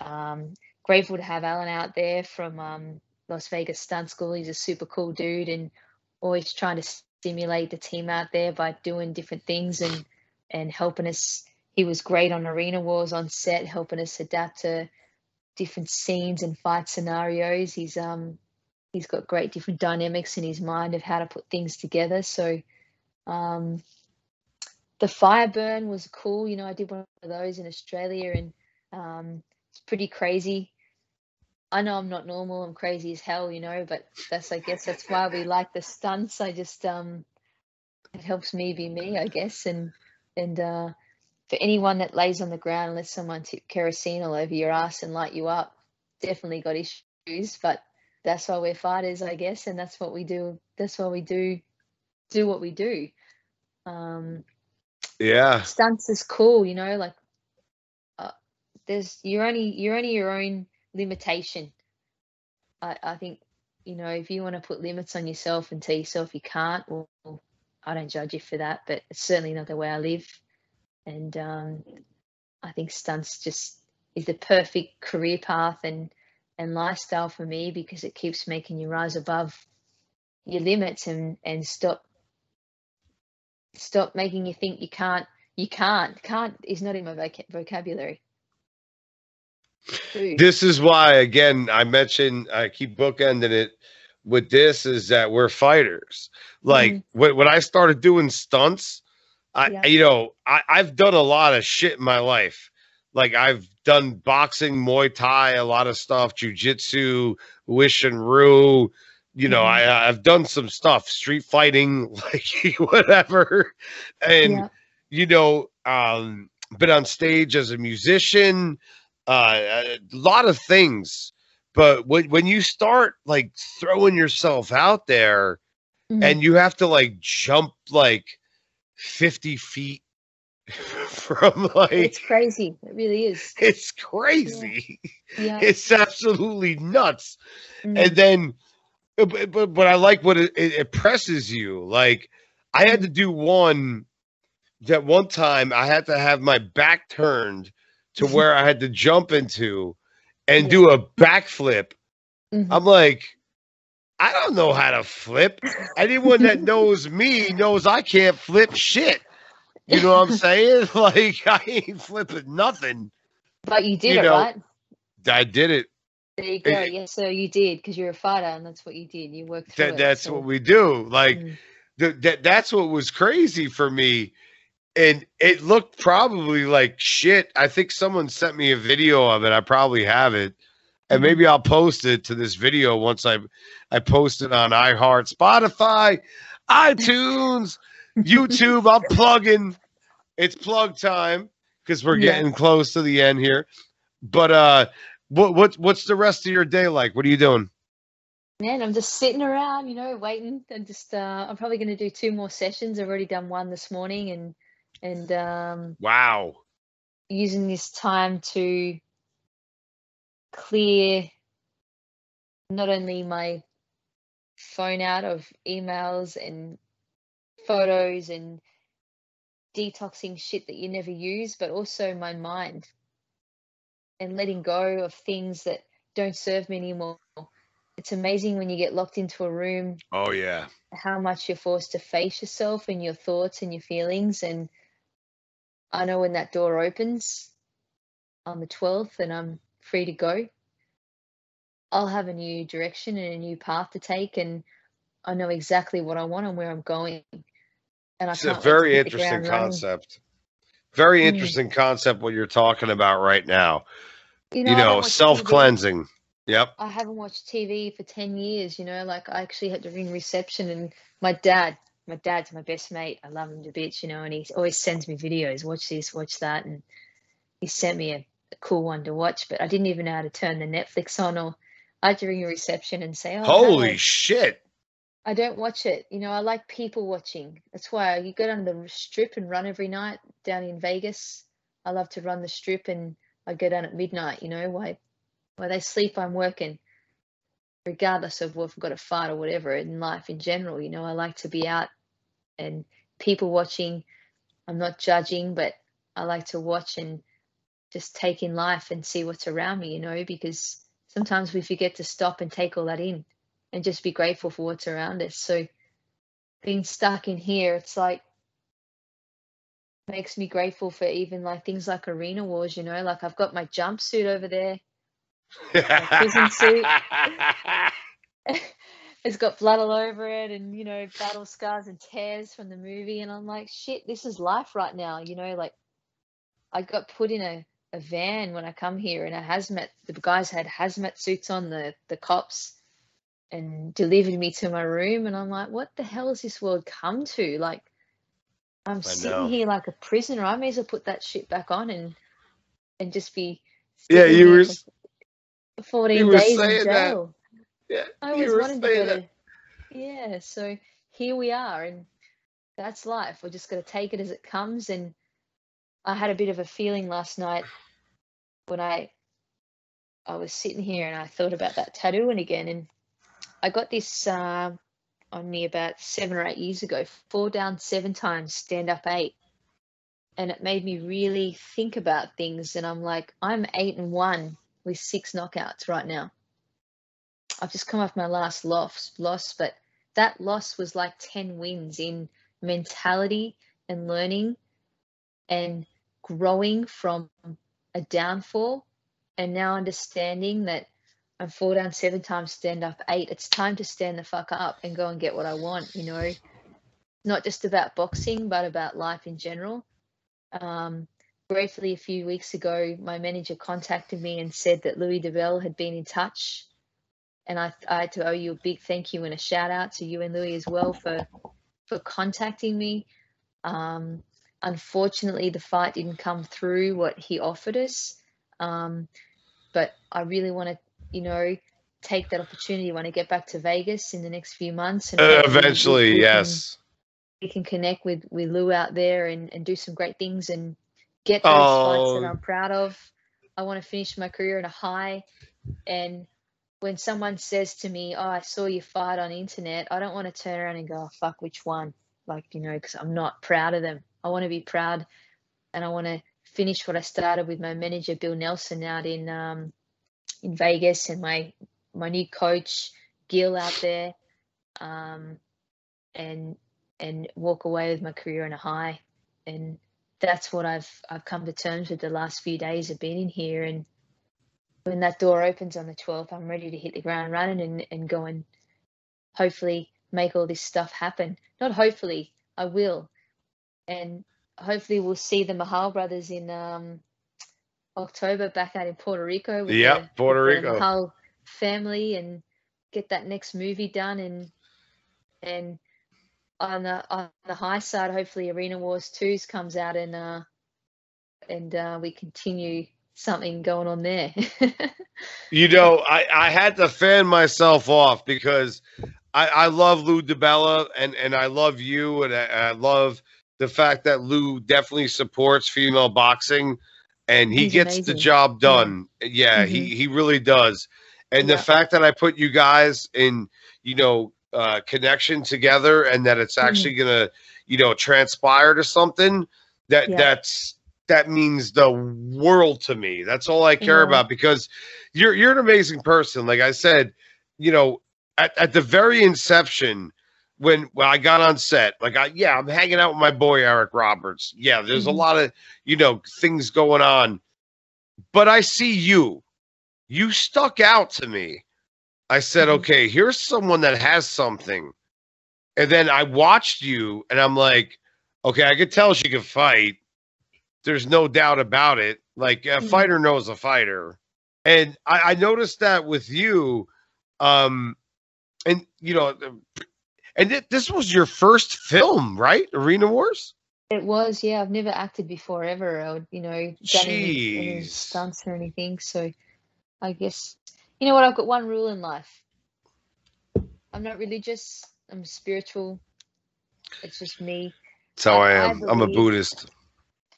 um, grateful to have Alan out there from um, Las Vegas Stunt School. He's a super cool dude and always trying to stimulate the team out there by doing different things and and helping us. He was great on Arena Wars on set, helping us adapt to different scenes and fight scenarios. He's um he's got great different dynamics in his mind of how to put things together. So um the fire burn was cool. You know, I did one of those in Australia and um it's pretty crazy. I know I'm not normal. I'm crazy as hell, you know, but that's I guess that's why we like the stunts. I just um it helps me be me, I guess. And and uh for anyone that lays on the ground and lets someone tip kerosene all over your ass and light you up, definitely got issues. But that's why we're fighters, I guess, and that's what we do. That's why we do do what we do. Um Yeah. stunts is cool, you know, like uh, there's you're only you're only your own limitation. I I think you know if you want to put limits on yourself and tell yourself you can't, well, I don't judge you for that, but it's certainly not the way I live. And um, I think stunts just is the perfect career path and and lifestyle for me because it keeps making you rise above your limits and and stop stop making you think you can't you can't can't is not in my voc- vocabulary Dude. This is why, again, I mentioned I keep bookending it with this is that we're fighters. Like Mhm. when, when I started doing stunts, I Yeah. you know I, I've done a lot of shit in my life. Like I've done boxing, Muay Thai, a lot of stuff, jujitsu, Wish and Rue. You know, Mhm. I I've done some stuff, street fighting, like whatever, and yeah you know, um, been on stage as a musician, uh, a lot of things. But when when you start like throwing yourself out there, Mhm. and you have to like jump like fifty feet from like it's crazy it really is it's crazy. yeah It's absolutely nuts. Mhm. And then, uh, but, but, but I like what it, it, it presses you. Like, I had to do one that one time I had to have my back turned to where I had to jump into and Yeah. do a backflip. Mhm. I'm like, I don't know how to flip. Anyone that knows me knows I can't flip shit. You know what I'm saying? Like, I ain't flipping nothing. but you did you it know, right I did it. there you go it- yes so you did because you're a fighter and that's what you did you worked That, it that's so- what we do. Like, Mm. th- that that's what was crazy for me and it looked probably like shit i think someone sent me a video of it i probably have it and Mhm. maybe i'll post it to this video once i i post it on iheart spotify itunes youtube i'm plugging it's plug time because we're Yeah. getting close to the end here but uh what, what what's the rest of your day like what are you doing Man, I'm just sitting around, you know, waiting. And just, uh, I'm probably going to do two more sessions. I've already done one this morning, and and um, wow using this time to clear not only my phone out of emails and photos and detoxing shit that you never use, but also my mind and letting go of things that don't serve me anymore. It's amazing when you get locked into a room oh yeah how much you're forced to face yourself and your thoughts and your feelings. And I know when that door opens on the 12th and I'm free to go, I'll have a new direction and a new path to take. And I know exactly what I want and where I'm going. And I It's a can't wait to very interesting concept. Very Mm. interesting concept what you're talking about right now. You You know, self cleansing. Yep. I haven't watched TV for 10 years, you know, like I actually had to ring reception and my dad, my dad's my best mate. I love him to bits, you know, and he always sends me videos, watch this, watch that. And he sent me a, a cool one to watch, but I didn't even know how to turn the Netflix on or I had to ring a reception and say, oh, Holy shit. I don't watch it. You know, I like people watching. That's why you go down to the strip and run every night down in Vegas. I love to run the strip and I go down at midnight, you know, why while they sleep I'm working. Regardless of if I've got a fight or whatever in life in general, you know, I like to be out and people watching. I'm not judging, but I like to watch and just take in life and see what's around me, you know, because sometimes we forget to stop and take all that in and just be grateful for what's around us. So being stuck in here, it's like makes me grateful for even like things like arena wars, you know, like I've got my jumpsuit over there. prison suit. it's got blood all over it and you know battle scars and tears from the movie. And i'm like shit this is life right now. You know like i got put in a, a van when i come here and a hazmat the guys had hazmat suits on the the cops and delivered me to my room. And i'm like what the hell has this world come to? Like i'm I sitting know. here like a prisoner. I may as well put that shit back on and and just be Yeah, you were for s- 14 were days in saying that. Yeah. I always wanted to go to. Yeah, so here we are, and that's life. We're just going to take it as it comes. And I had a bit of a feeling last night when I I was sitting here and I thought about that tattooing again. And I got this uh, on me about seven or eight years ago fall down seven times, stand up eight. And it made me really think about things. And I'm like, I'm eight and one with six knockouts right now. I've just come off my last loss, loss, but that loss was like 10 wins in mentality and learning and growing from a downfall and now understanding that I'm four down seven times, stand up eight. It's time to stand the fuck up and go and get what I want, you know. Not just about boxing, but about life in general. Um, briefly, a few weeks ago, my manager contacted me and said that Louis DiBella had been in touch. And I, I had to owe you a big thank you and a shout out to you and Louis as well for for contacting me. Um, unfortunately, the fight didn't come through what he offered us. Um, but I really want to, you know, take that opportunity when I get back to Vegas in the next few months. And uh, eventually, we, we yes. Can, we can connect with, with Lou out there and, and do some great things and get those oh. fights that I'm proud of. I want to finish my career in a high. And when someone says to me, "Oh, I saw you fight on internet," I don't want to turn around and go, oh, "Fuck, which one?" Like you know, because I'm not proud of them. I want to be proud, and I want to finish what I started with my manager Bill Nelson out in um, in Vegas, and my my new coach Gil out there, um, and and walk away with my career in a high, and that's what I've I've come to terms with the last few days of being in here and when that door opens on the 12th, I'm ready to hit the ground running and, and go and hopefully make all this stuff happen. Not hopefully, I will. And hopefully we'll see the Mahal brothers in um, October back out in Puerto Rico. With yeah, the, Puerto with Rico. The Mahal family and get that next movie done and and on the on the high side, hopefully Arena Wars 2s comes out and uh and uh, we continue something going on there. you know, I, I had to fan myself off because I, I love Lou DiBella and, and I love you and I, I love the fact that Lou definitely supports female boxing and he He's gets amazing. the job done. Yeah, yeah mm-hmm. he, he really does. And yeah. the fact that I put you guys in, you know, uh, connection together and that it's mm-hmm. actually mm-hmm. gonna, you know, transpire to something that yeah. that's that means the world to me. That's all I care yeah. about because you're you're an amazing person. Like I said, you know, at, at the very inception, when when I got on set, like I yeah, I'm hanging out with my boy Eric Roberts. Yeah, there's mm-hmm. a lot of you know things going on, but I see you. You stuck out to me. I said, mm-hmm. okay, here's someone that has something, and then I watched you, and I'm like, okay, I could tell she could fight there's no doubt about it. Like a mm-hmm. fighter knows a fighter. And I, I noticed that with you, um, and you know, and th- this was your first film, right? Arena Wars. It was, yeah. I've never acted before ever. I would, you know, done any, any stunts or anything. So, I guess you know what? I've got one rule in life. I'm not religious. I'm spiritual. It's just me. That's how I, I am. I am a Buddhist.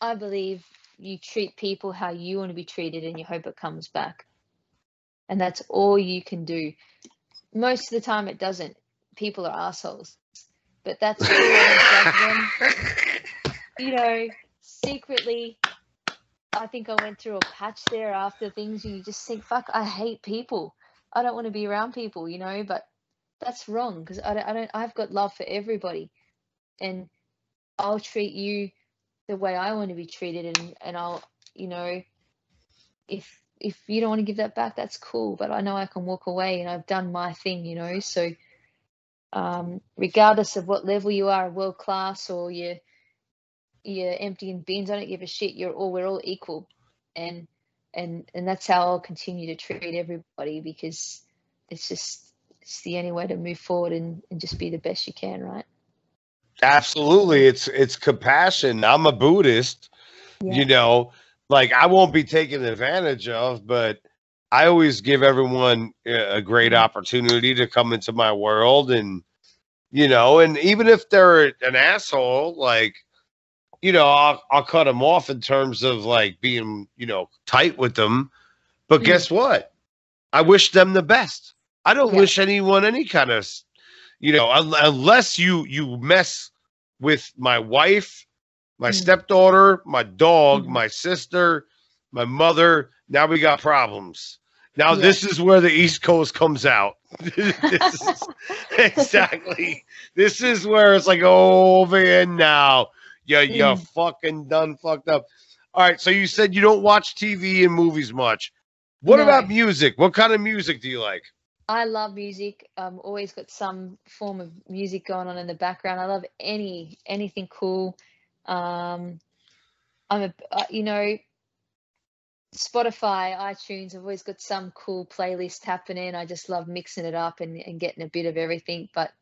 I believe you treat people how you want to be treated and you hope it comes back. And that's all you can do. Most of the time it doesn't. People are assholes. But that's You know, secretly I think I went through a patch there after things and you just think, fuck, I hate people. I don't want to be around people, you know, but that's wrong because I don't, I don't, I've got love for everybody and I'll treat you the way I want to be treated and and I'll you know if if you don't want to give that back that's cool but I know I can walk away and I've done my thing you know so um, regardless of what level you are world class or you're you're emptying bins I don't give a shit you're all we're all equal. And and and that's how I'll continue to treat everybody because it's just it's the only way to move forward and, and just be the best you can right Absolutely. It's it's compassion. I'm a Buddhist, yeah. you know, like I won't be taken advantage of, but I always give everyone a great mm-hmm. opportunity to come into my world and you know, and even if they're an asshole, like, you know, I'll, I'll cut them off in terms of like being, you know, tight with them. But Mm. guess what? I wish them the best. I don't Yeah. wish anyone any kind of, you know, un- unless you you mess with my wife, my Mm. stepdaughter, my dog, Mhm. my sister, my mother. Now we got problems. Now Yeah. this is where the East Coast comes out. this is, exactly. This is where it's like over here now. Yeah, you're Mm. fucking done fucked up. All right, so you said you don't watch TV and movies much. What No. about music? What kind of music do you like? I love music. I'm always got some form of music going on in the background. I love any anything cool. Um, I'm a uh, you know Spotify, iTunes. I've always got some cool playlist happening. I just love mixing it up and, and getting a bit of everything. But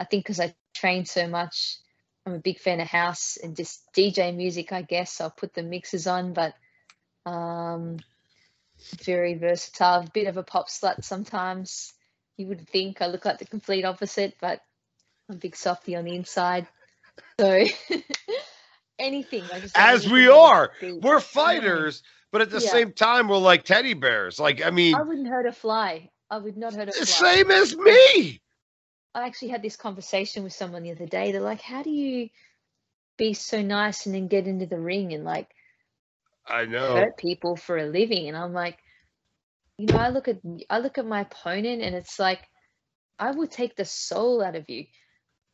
I think because I train so much, I'm a big fan of house and just DJ music. I guess I'll put the mixes on, but um, very versatile. Bit of a pop slut sometimes. You would think I look like the complete opposite, but I'm a big softy on the inside. So anything. As we anything with a are. We're fighters, but at the Yeah. same time, we're like teddy bears. Like, I mean, I wouldn't hurt a fly. I would not hurt a fly. same as me. I actually had this conversation with someone the other day. They're like, "How do you be so nice and then get into the ring and like I know. hurt people for a living?" And I'm like, you know, I look at I look at my opponent and it's like, I will take the soul out of you.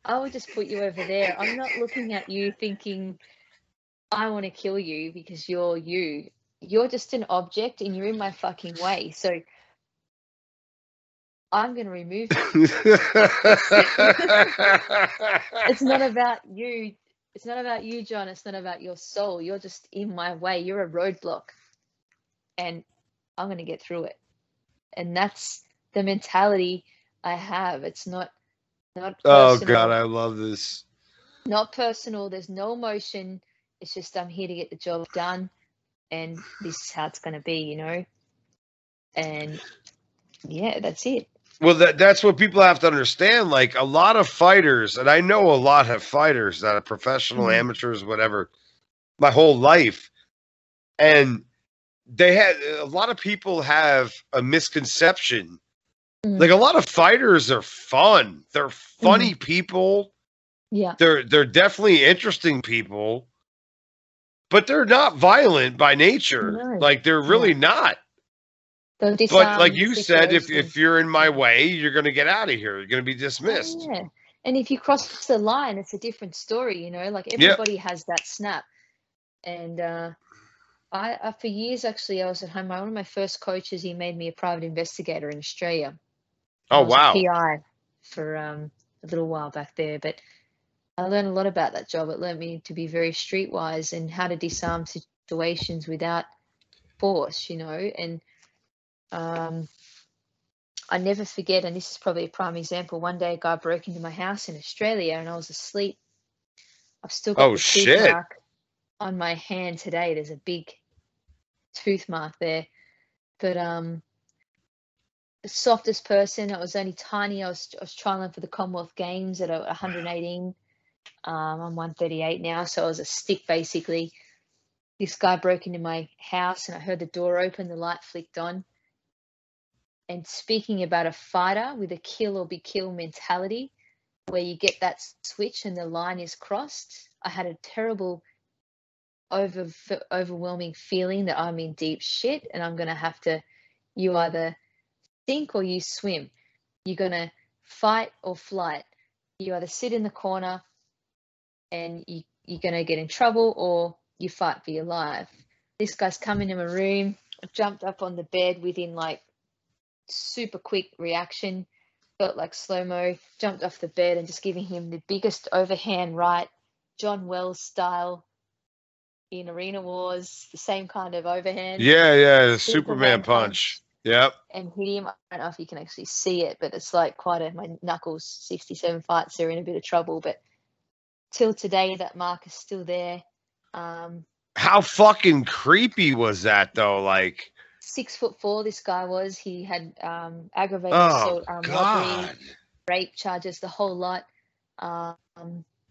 I will just put you over there. I'm not looking at you thinking I want to kill you because you're you. You're just an object and you're in my fucking way. So I'm going to remove you. it's not about you. It's not about you, John. It's not about your soul. You're just in my way. You're a roadblock. And I'm going to get through it. And that's the mentality I have. It's not not oh. God, I love this. not personal. There's no emotion. It's just I'm here to get the job done and this is how it's going to be, you know. And yeah, that's it. Well, that that's what people have to understand. Like a lot of fighters, and I know a lot of fighters that are professional, Mhm. amateurs, whatever, my whole life, and they had a lot of people have a misconception. Mhm. Like a lot of fighters are fun. They're funny people. Yeah. They're they're definitely interesting people, but they're not violent by nature. Like they're really not. But like you said, if if you're in my way, you're gonna get out of here. You're gonna be dismissed. Oh, yeah. And if you cross the line, it's a different story, you know, like Yep. everybody has that snap. And uh, I, I, for years, actually, I was at home. One of my first coaches, he made me a private investigator in Australia. Oh wow. PI for um, a little while back there, but I learned a lot about that job. It learned me to be very streetwise and how to disarm situations without force, you know. And um, I never forget, and this is probably a prime example. One day, a guy broke into my house in Australia, and I was asleep. I've still got Oh, the tooth shit. mark on my hand today. There's a big tooth mark there, but um, the softest person. I was only tiny. I was I was trialing for the Commonwealth Games at 118. Um, I'm 138 now, so I was a stick basically. This guy broke into my house, and I heard the door open. The light flicked on. And speaking about a fighter with a kill or be kill mentality, where you get that switch and the line is crossed, I had a terrible, over overwhelming feeling that I'm in deep shit, and I'm gonna have to. You either sink or you swim. You're gonna fight or flight. You either sit in the corner and you, you're gonna get in trouble or you fight for your life. This guy's come into my room, jumped up on the bed within like super quick reaction, felt like slow mo, jumped off the bed and just giving him the biggest overhand right, John Wells style in Arena Wars, the same kind of overhand. Yeah, yeah, the Superman Superman punch. Yep. and hit him. I don't know if you can actually see it, but it's like quite a my knuckles 67 fights they're in a bit of trouble. But till today that mark is still there. Um How fucking creepy was that though? Like, six foot four this guy was. He had um aggravated oh assault, um, robbery, rape charges, the whole lot. Um,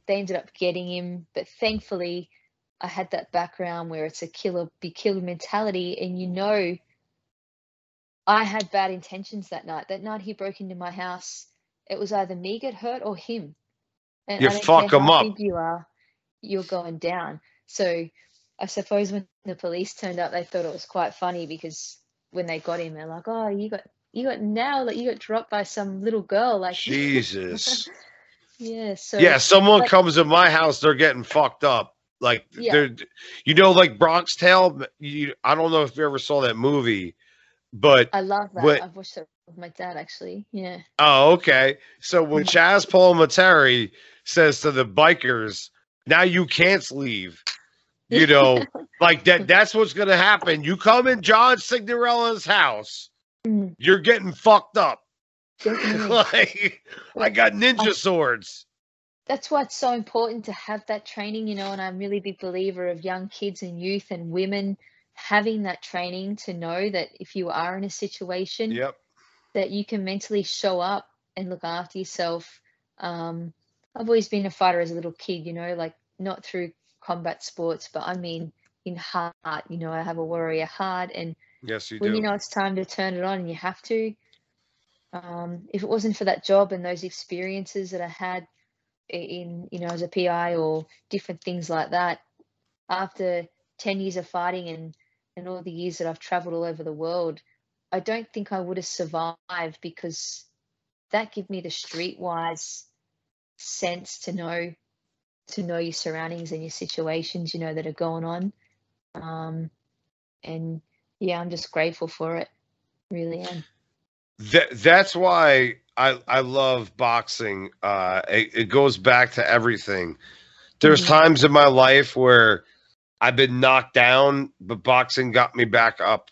they ended up getting him, but thankfully, I had that background where it's a killer be killer mentality, and you know, I had bad intentions that night. That night he broke into my house. It was either me get hurt or him. And you fuck him up. You are, you're going down. So I suppose when the police turned up, they thought it was quite funny because when they got him, they're like, "Oh, you got you got now like you got dropped by some little girl." Like Jesus. yeah. So yeah, someone like, comes to my house, they're getting fucked up. Like yeah. they're, you know, like Bronx Tale. You, I don't know if you ever saw that movie, but I love that. But, I've watched it with my dad actually. Yeah. Oh, okay. So when Chazz Palminteri says to the bikers, "Now you can't leave," you know, like that. That's what's gonna happen. You come in John Signorella's house, mm. you're getting fucked up. like I got ninja swords that's why it's so important to have that training, you know, and I'm really big believer of young kids and youth and women having that training to know that if you are in a situation yep. that you can mentally show up and look after yourself. Um, I've always been a fighter as a little kid, you know, like not through combat sports, but I mean in heart, you know, I have a warrior heart and yes, you when do. you know it's time to turn it on and you have to. Um, if it wasn't for that job and those experiences that I had in you know as a PI or different things like that. After ten years of fighting and and all the years that I've traveled all over the world, I don't think I would have survived because that gave me the streetwise sense to know to know your surroundings and your situations, you know, that are going on. Um, and yeah, I'm just grateful for it. Really am. That that's why I I love boxing. Uh, it, it goes back to everything. There's mm-hmm. times in my life where I've been knocked down, but boxing got me back up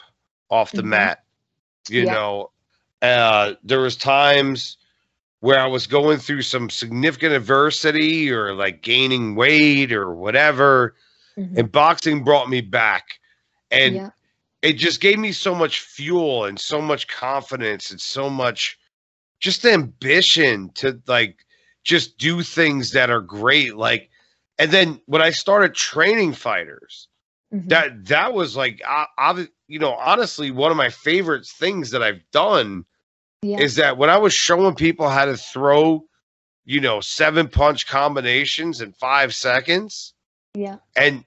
off the mm-hmm. mat. You yeah. know, uh, there was times where I was going through some significant adversity or like gaining weight or whatever, mm-hmm. and boxing brought me back. And yeah. it just gave me so much fuel and so much confidence and so much just ambition to like just do things that are great like and then when i started training fighters mm-hmm. that that was like I, I, you know honestly one of my favorite things that i've done yeah. is that when i was showing people how to throw you know seven punch combinations in five seconds yeah and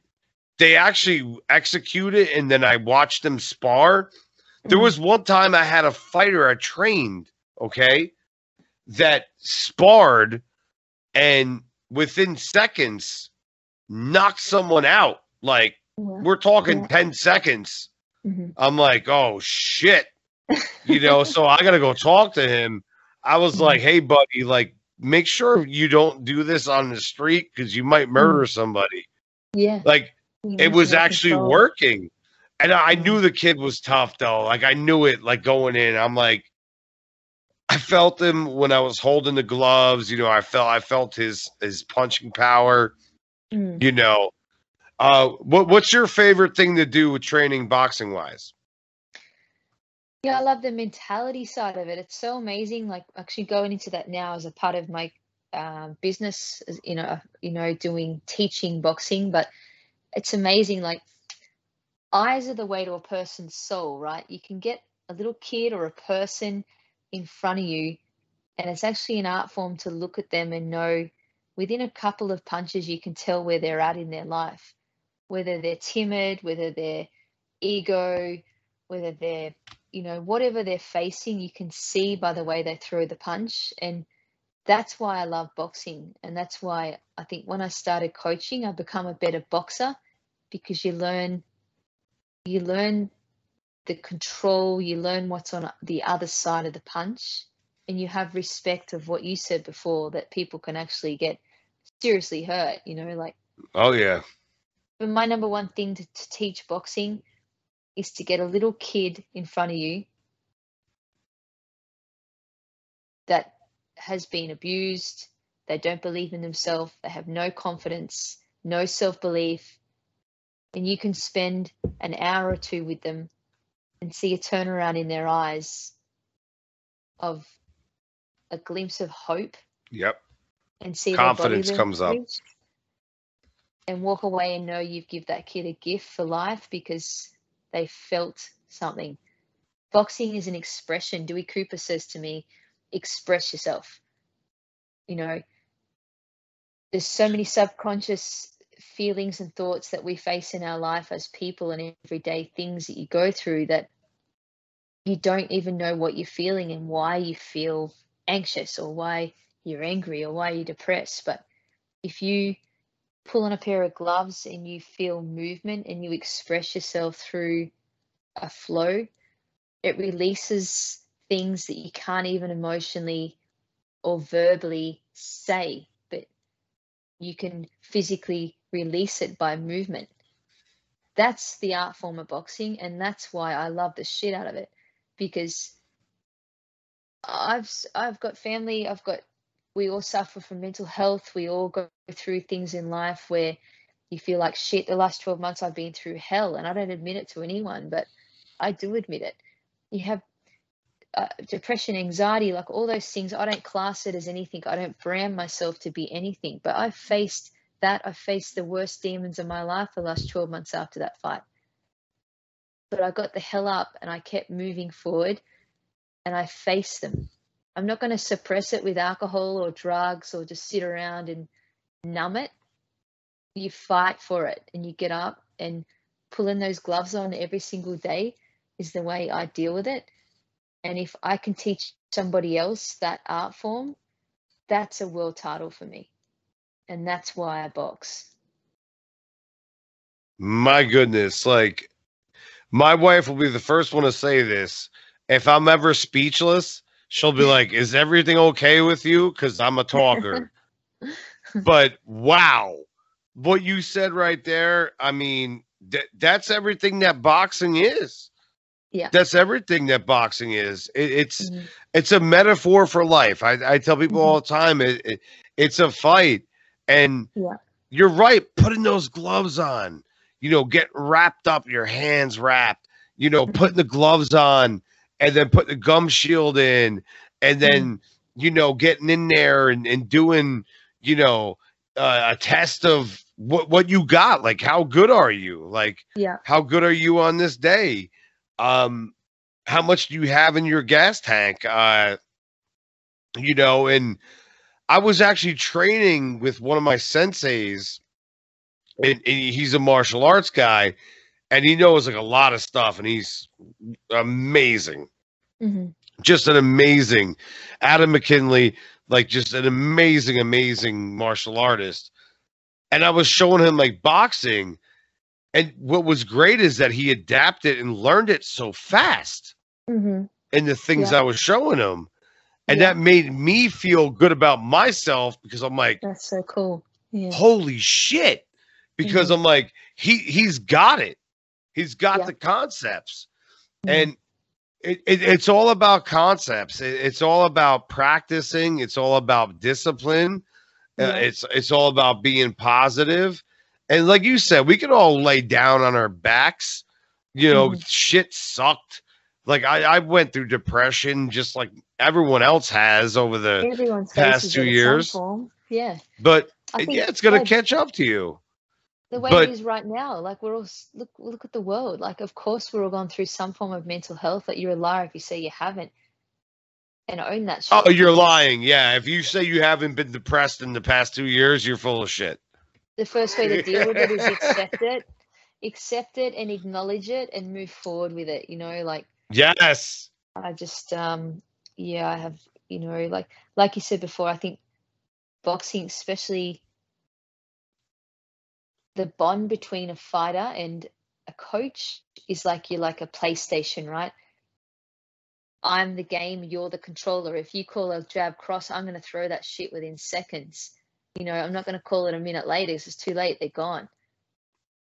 they actually execute it and then i watched them spar mm-hmm. there was one time i had a fighter i trained okay, that sparred and within seconds knocked someone out. Like yeah. we're talking yeah. 10 seconds. Mm-hmm. I'm like, oh shit. You know, so I gotta go talk to him. I was mm-hmm. like, hey buddy, like make sure you don't do this on the street because you might murder mm-hmm. somebody. Yeah. Like it was actually control. working. And I knew mm-hmm. the kid was tough though. Like I knew it like going in. I'm like, I felt him when I was holding the gloves. You know, I felt I felt his his punching power. Mm. You know, uh, what what's your favorite thing to do with training boxing wise? Yeah, I love the mentality side of it. It's so amazing. Like actually going into that now as a part of my uh, business, you know, you know, doing teaching boxing, but it's amazing. Like eyes are the way to a person's soul, right? You can get a little kid or a person in front of you. And it's actually an art form to look at them and know within a couple of punches, you can tell where they're at in their life, whether they're timid, whether they're ego, whether they're, you know, whatever they're facing, you can see by the way they throw the punch. And that's why I love boxing. And that's why I think when I started coaching, I become a better boxer because you learn you learn the control, you learn what's on the other side of the punch, and you have respect of what you said before that people can actually get seriously hurt, you know, like Oh yeah. But my number one thing to, to teach boxing is to get a little kid in front of you that has been abused, they don't believe in themselves, they have no confidence, no self belief, and you can spend an hour or two with them and see a turnaround in their eyes of a glimpse of hope. Yep. and see confidence comes up and walk away and know you've give that kid a gift for life because they felt something. Boxing is an expression. Dewey Cooper says to me, express yourself. You know, there's so many subconscious feelings and thoughts that we face in our life as people and everyday things that you go through that you don't even know what you're feeling and why you feel anxious or why you're angry or why you're depressed. But if you pull on a pair of gloves and you feel movement and you express yourself through a flow, it releases things that you can't even emotionally or verbally say, but you can physically release it by movement. That's the art form of boxing, and that's why I love the shit out of it because I've I've got family, I've got we all suffer from mental health. We all go through things in life where you feel like shit. The last 12 months I've been through hell, and I don't admit it to anyone, but I do admit it. You have uh, depression, anxiety, like all those things. I don't class it as anything. I don't brand myself to be anything, but I've faced that. I've faced the worst demons of my life the last 12 months after that fight. But I got the hell up and I kept moving forward and I faced them I'm not going to suppress it with alcohol or drugs or just sit around and numb it. You fight for it and you get up and pulling those gloves on every single day is the way I deal with it. And if I can teach somebody else that art form, that's a world title for me. And that's why I box. My goodness. Like, my wife will be the first one to say this. If I'm ever speechless, she'll be like, "Is everything okay with you?" Because I'm a talker. but wow, what you said right there. I mean, that that's everything that boxing is. Yeah, that's everything that boxing is. It, it's mm-hmm. it's a metaphor for life. I, I tell people mm-hmm. all the time, it, it, it's a fight, and yeah. you're right. Putting those gloves on, you know, get wrapped up, your hands wrapped, you know, putting the gloves on and then put the gum shield in and then mm. you know getting in there and, and doing you know uh, a test of what what you got. Like how good are you? Like yeah. how good are you on this day? Um how much do you have in your gas tank? Uh you know and i was actually training with one of my senseis and, and he's a martial arts guy and he knows like a lot of stuff and he's amazing mm-hmm. just an amazing adam mckinley like just an amazing amazing martial artist and i was showing him like boxing and what was great is that he adapted and learned it so fast mm-hmm. in the things yeah. i was showing him and yeah. that made me feel good about myself because i'm like that's so cool yeah. holy shit because mm-hmm. i'm like he he's got it He's got the concepts. And it, it, it's all about concepts. It, it's all about practicing. It's all about discipline. Yeah. Uh, it's it's all about being positive. And like you said, we can all lay down on our backs. You know, mm-hmm. shit sucked. Like I, I went through depression just like everyone else has over the Everyone's past two years. Yeah. But yeah, it's gonna catch up to you the way but, it is right now. Like we're all look look at the world. Like of course we're all going through some form of mental health. Like you're a liar if you say you haven't, and own that. Shit. Oh, you're lying. Yeah, if you say you haven't been depressed in the past two years, you're full of shit. The first way to deal with it is accept it, accept it, and acknowledge it, and move forward with it. You know, like yes. I just um yeah, I have you know like like you said before. I think boxing, especially the bond between a fighter and a coach is like you're like a PlayStation, right? I'm the game, you're the controller. If you call a jab cross, I'm going to throw that shit within seconds. You know, I'm not going to call it a minute later because it's too late. They're gone.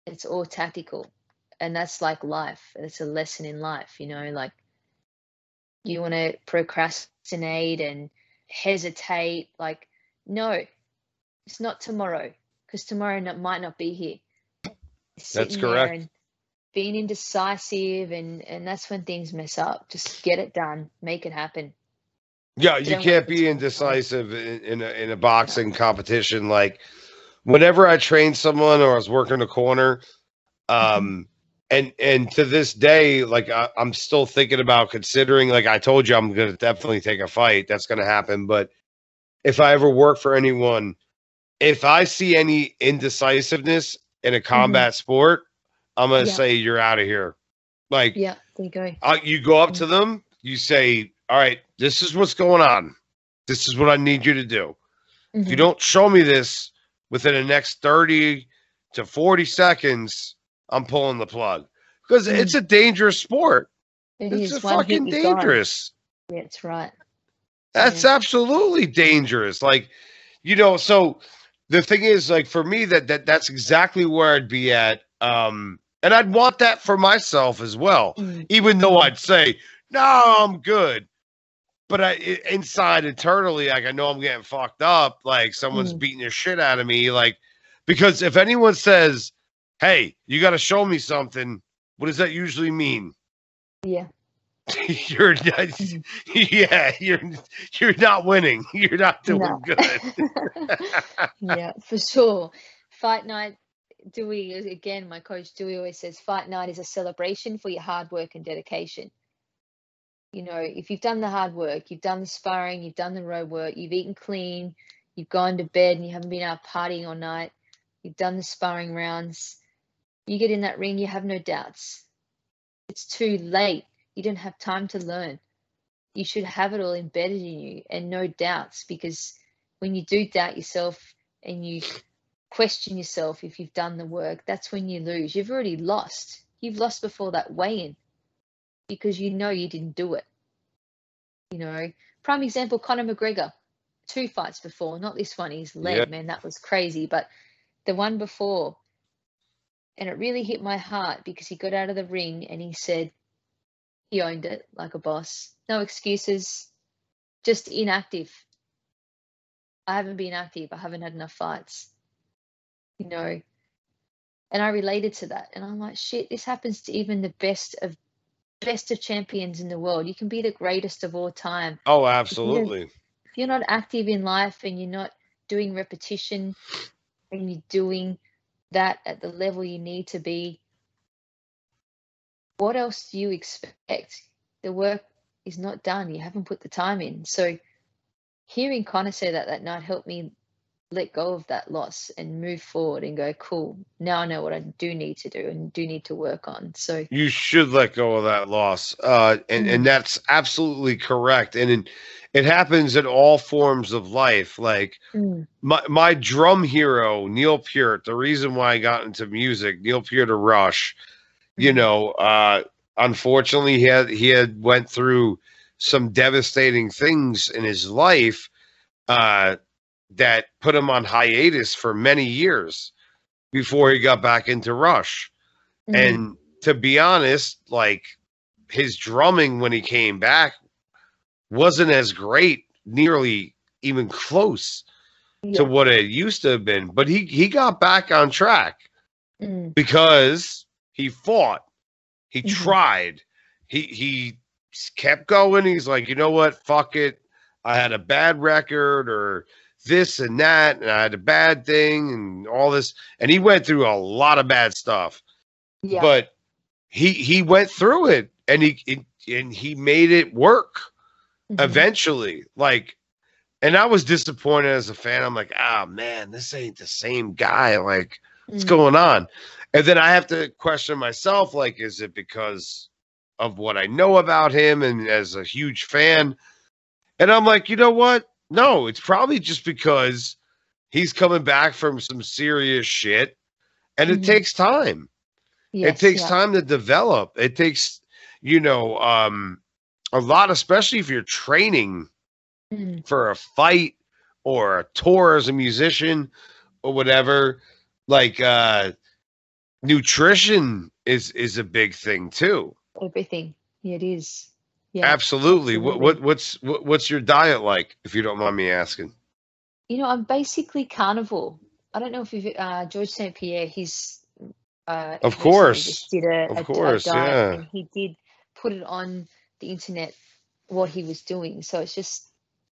It's all tactical. And that's like life. It's a lesson in life, you know, like you want to procrastinate and hesitate. Like, no, it's not tomorrow because tomorrow not, might not be here. That's correct. being indecisive, and and that's when things mess up. Just get it done, make it happen. Yeah, you can't be indecisive in, in a, in a boxing competition. Like whenever I trained someone or I was working a corner, um, and and to this day, like I, I'm still thinking about considering. Like I told you, I'm gonna definitely take a fight. That's gonna happen. But if I ever work for anyone, if I see any indecisiveness in a combat sport, I'm gonna Mm-hmm. Yeah. say you're out of here. Like Yeah, there you go. uh, you go up to them, you say, "All right, this is what's going on. This is what I need you to do. If you Mhm. don't show me this within the next 30 to 40 seconds, I'm pulling the plug." Because Mm. it's a dangerous sport. It It's fucking gone. dangerous. Yeah, that's right. That's absolutely dangerous. Like, you know, so the thing is, like, for me, that that that's exactly where I'd be at. Um, and I'd want that for myself as well. Mm. even though I'd say, no, I'm good. But I i- inside internally, like I know I'm getting fucked up. Like someone's Mm. beating the shit out of me. Like because if anyone says, "Hey, you got to show me something," what does that usually mean? Yeah. you're not, yeah, you're you're not winning. You're not doing No. good. yeah, for sure. Fight night, Do we again, my coach Dewey always says fight night is a celebration for your hard work and dedication. You know, if you've done the hard work, you've done the sparring, you've done the road work, you've eaten clean, you've gone to bed and you haven't been out partying all night, you've done the sparring rounds, you get in that ring, you have no doubts. It's too late. You don't have time to learn. You should have it all embedded in you and no doubts because when you do doubt yourself and you question yourself if you've done the work, that's when you lose. You've already lost. You've lost before that weigh in because you know you didn't do it. You know, prime example Conor McGregor, two fights before, not this one, leg, Yep. man, that was crazy. But the one before, and it really hit my heart because he got out of the ring and he said he owned it like a boss. No excuses, just inactive. I haven't been active. I haven't had enough fights. You know, and I related to that, and I'm like, shit. This happens to even the best of best of champions in the world. You can be the greatest of all time. oh, absolutely. If you're not active in life and you're not doing repetition and you're doing that at the level you need to be, what else do you expect? The work is not done. You haven't put the time in. So hearing Conor say that that night helped me let go of that loss and move forward and go, cool, now I know what I do need to do and do need to work on. So You should let go of that loss, uh, and and that's absolutely correct. And in, it happens in all forms of life. Like mm, my my drum hero Neil Peart. The reason why I got into music, Neil Peart of Rush. You know, uh, unfortunately, he had he had went through some devastating things in his life uh, that put him on hiatus for many years before he got back into Rush. mm, And to be honest, like his drumming when he came back wasn't as great, nearly even close yeah, to what it used to have been. But he he got back on track mm, because he fought, he Mhm. tried, he he kept going. He's like, you know what, fuck it. I had a bad record or this and that, and I had a bad thing and all this. And he went through a lot of bad stuff yeah, but he he went through it and he it, and he made it work mhm, eventually like and i was disappointed as a fan i'm like ah man this ain't the same guy like what's mm, going on and then i have to question myself like is it because of what i know about him and as a huge fan? And i'm like you know what? No it's probably just because he's coming back from some serious shit and it Mhm. takes time. Yes, it takes yeah, time to develop. It takes you know um a lot especially if you're training mm, for a fight or a tour as a musician or whatever. Like uh nutrition is is a big thing too everything. It is. Yeah. absolutely what, absolutely. what what's what, what's your diet like if you don't mind me asking You know, I'm basically carnivore. I don't know if you've uh, Georges St. Pierre. He's uh, Of course. did a, Of a- a course, diet, yeah. and he did put it on the internet what he was doing. So it's just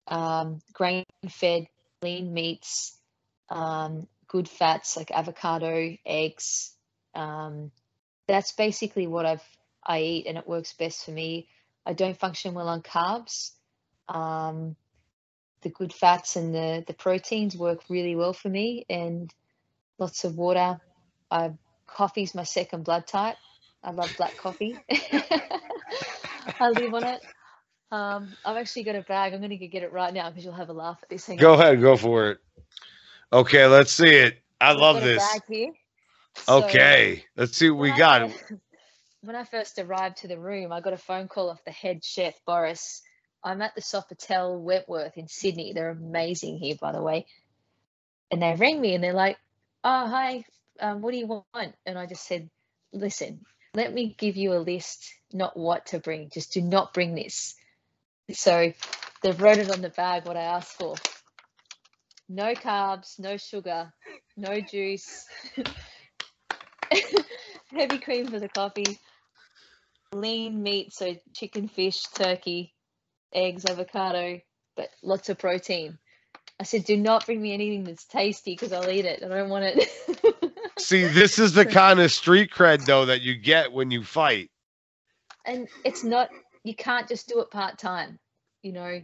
um, grain-fed lean meats, um, good fats like avocado, eggs. Um, that's basically what I've I eat, and it works best for me. I don't function well on carbs. Um, the good fats and the the proteins work really well for me, and lots of water. I coffee's my second blood type. I love black coffee. I live on it. Um, I've actually got a bag. I'm going to get it right now because you'll have a laugh at this. Hang Go on. ahead, go for it. Okay, let's see it. I I've love this. So, Okay, let's see what we when I got. When I first arrived to the room, I got a phone call off the head chef, Boris. I'm at the Sofitel Wentworth in Sydney. They're amazing here, by the way. And they rang me and they're like, "Oh, hi. Um, what do you want?" And I just said, "Listen, let me give you a list, not what to bring. Just do not bring this." So they've wrote it on the bag what I asked for. No carbs, no sugar, no juice, heavy cream for the coffee, lean meat, so chicken, fish, turkey, eggs, avocado, but lots of protein. I said, do not bring me anything that's tasty because I'll eat it. I don't want it. See, this is the kind of street cred though that you get when you fight. and it's not, you can't just do it part time. You know,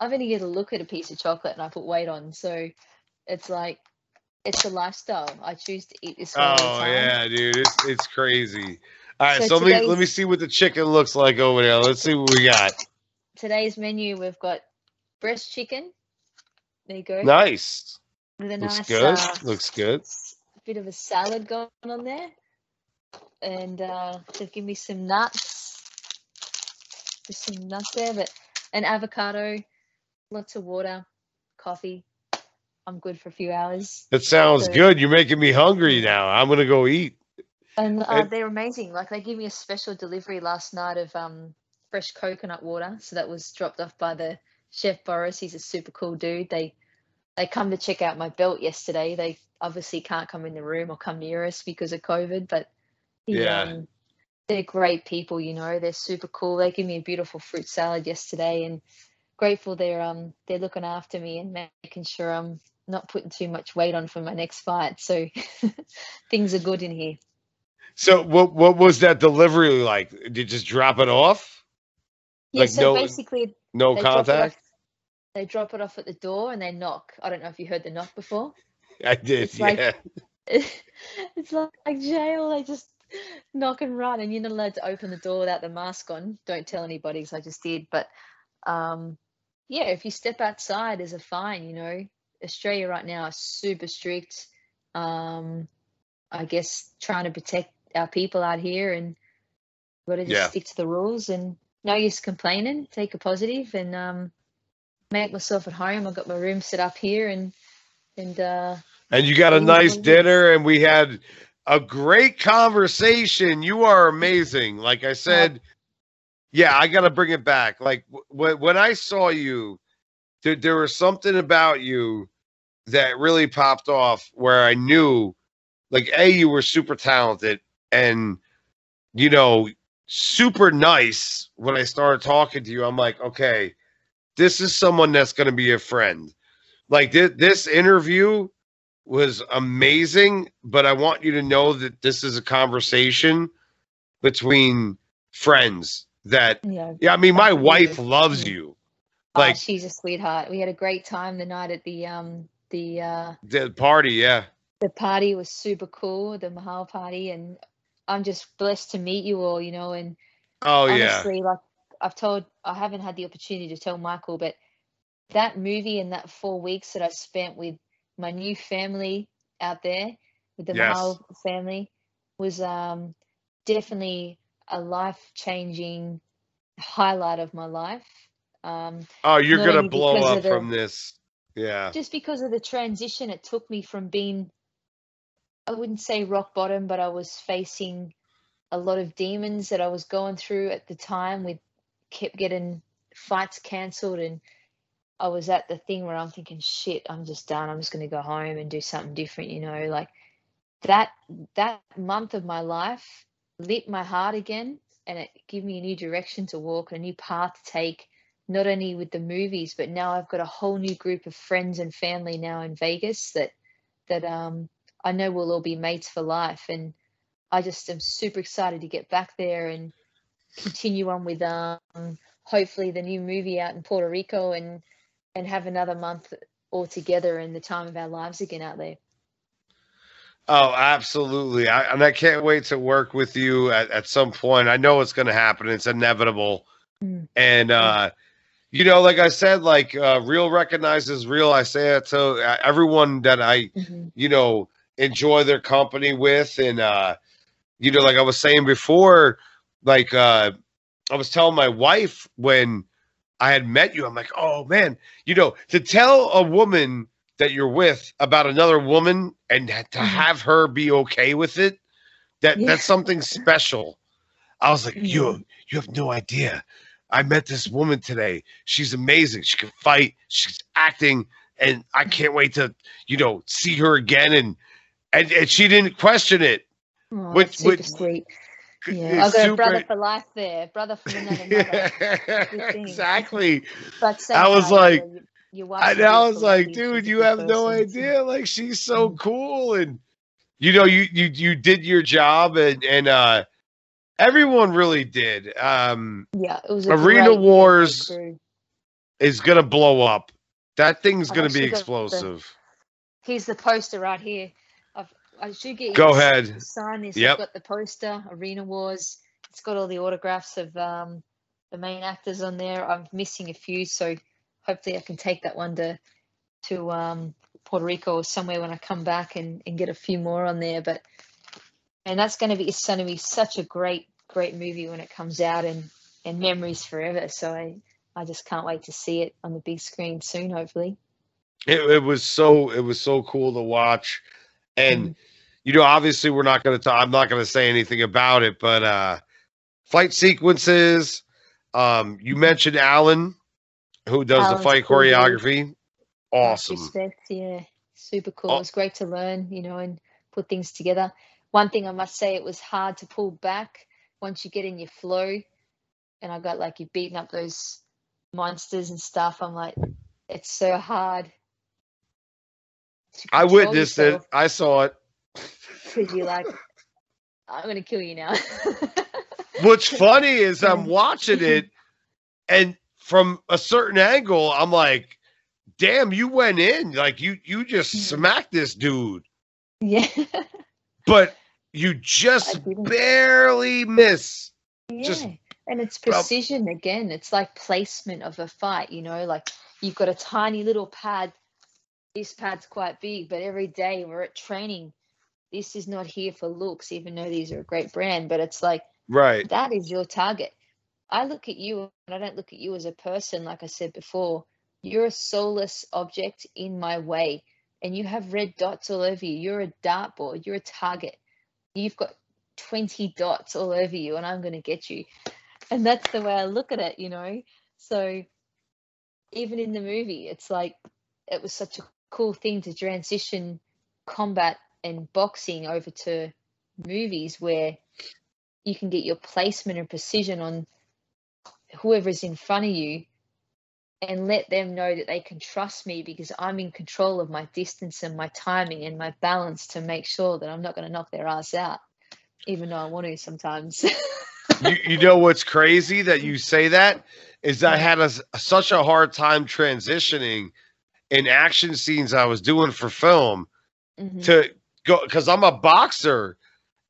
I've only get a look at a piece of chocolate and I put weight on. So it's like, it's a lifestyle. I choose to eat this way all the Oh yeah, dude, it's it's crazy. All right, So so, let me let me see what the chicken looks like over there. Let's see what we got. Today's menu, we've got breast chicken. There you go. Nice. With a Looks nice, good. uh, Looks good. bit of a salad going on there. And uh, they've given me some nuts. Just some nuts there, but an avocado, lots of water, coffee. I'm good for a few hours. It sounds So- good. You're making me hungry now. I'm gonna go eat. And uh, And- they're amazing. Like they gave me a special delivery last night of um, fresh coconut water. So that was dropped off by the chef Boris. He's a super cool dude. They they come to check out my belt yesterday. They obviously can't come in the room or come near us because of COVID, but Yeah. um, they're great people. You know, they're super cool. They give me a beautiful fruit salad yesterday, and grateful they're um they're looking after me and making sure I'm not putting too much weight on for my next fight. So things are good in here. So what what was that delivery like? Did you just drop it off? Yeah, Like, so no- basically No they drop, contact? off, they drop it off at the door and they knock. I don't know if you heard the knock before. I did, it's like- yeah. it's like, like jail. They just knock and run, and you're not allowed to open the door without the mask on. Don't tell anybody, 'cause I just did. But um, yeah, if you step outside, there's a fine. You know, Australia right now are super strict. Um, I guess trying to protect our people out here, and got to just Yeah. stick to the rules and no use complaining. Take a positive and um, make myself at home. I've got my room set up here, and and uh, And you got a nice dinner, and we had a great conversation. You are amazing. Like I said, yeah, I got to bring it back. Like when when I saw you, there, there was something about you that really popped off where I knew, like, a you were super talented, and you know, super nice. When I started talking to you, I'm like, okay, this is someone that's going to be a friend. Like thi- this interview was amazing, but I want you to know that this is a conversation between friends that yeah, yeah, I mean my wife loves Yeah. Oh, Like she's a sweetheart. We had a great time the night at the um the uh the party, yeah. the party was super cool, the Mahal party, and I'm just blessed to meet you all, you know, and Oh yeah. honestly, like I've told I haven't had the opportunity to tell Michael, but that movie and that four weeks that I spent with my new family out there, with the Yes. Mahal family, was um definitely a life changing highlight of my life. Um Oh, you're gonna blow up the- from this. Yeah. just because of the transition it took me from being i wouldn't say rock bottom but i was facing a lot of demons that i was going through at the time with kept getting fights cancelled and i was at the thing where i'm thinking shit i'm just done i'm just going to go home and do something different you know like that that month of my life lit my heart again and it gave me a new direction to walk and a new path to take not only with the movies, but now I've got a whole new group of friends and family now in Vegas that that um, I know we'll all be mates for life. And I just am super excited to get back there and continue on with um, hopefully the new movie out in Puerto Rico and and have another month all together in the time of our lives again out there. Oh, absolutely. I, and I can't wait to work with you at, at some point. I know it's going to happen. It's inevitable. Mm. And, uh, you know, like I said, like uh, real recognizes real. I say it to uh, everyone that I, mm-hmm. you know, enjoy their company with. And, uh, you know, like I was saying before, like uh, I was telling my wife when I had met you, I'm like, oh man, you know, to tell a woman that you're with about another woman and to mm-hmm. have her be okay with it that yeah. that's something special i was like you mm-hmm. you have no idea i met this woman today she's amazing she can fight she's acting and i can't wait to you know see her again and and, and she didn't question it oh, which, super which, sweet yeah, I've got super... a brother for life there, brother from another mother. exactly. But I was like, you watch. And I was like, dude, you have no idea. Like she's so mm. cool, and you know, you you you did your job, and and uh, everyone really did. Um, yeah, it was Arena Wars is gonna blow up. That thing's gonna be explosive. The, here's the poster right here. I've, I should get go ahead. Sign this. Yep. I've got the poster. Arena Wars. It's got all the autographs of um, the main actors on there. I'm missing a few, so hopefully I can take that one to to um, Puerto Rico or somewhere when I come back and, and get a few more on there. But and that's going to be it's going to be such a great great movie when it comes out and and memories forever. So I I just can't wait to see it on the big screen soon. Hopefully. It, it was so it was so cool to watch, and mm. you know obviously we're not going to talk I'm not going to say anything about it, but uh, fight sequences. Um, you mentioned Alan who does the fight cool. choreography. Awesome. Respect, yeah, super cool. Oh. It was great to learn, you know, and put things together. One thing I must say, it was hard to pull back once you get in your flow. And I got like you beating up those monsters and stuff. I'm like, it's so hard. I witnessed it. I saw it. Because you're like, I'm gonna kill you now. What's funny is I'm watching it, and from a certain angle, I'm like, damn, you went in. Like you you just smacked this dude. Yeah. But you just barely miss. Yeah. Just and it's precision again. It's like placement of a fight, you know, like you've got a tiny little pad. This pad's quite big, but every day we're at training. This is not here for looks, even though these are a great brand, but it's like right. That is your target. I look at you and I don't look at you as a person, like I said before. You're a soulless object in my way, and you have red dots all over you. You're a dartboard, you're a target. You've got 20 dots all over you, and I'm going to get you. And that's the way I look at it, you know? So even in the movie, it's like it was such a cool thing to transition combat and boxing over to movies where you can get your placement and precision on whoever's in front of you and let them know that they can trust me because I'm in control of my distance and my timing and my balance to make sure that I'm not going to knock their ass out, even though I want to sometimes. you, you know what's crazy that you say that is I had a, such a hard time transitioning in action scenes I was doing for film mm-hmm. to go because I'm a boxer,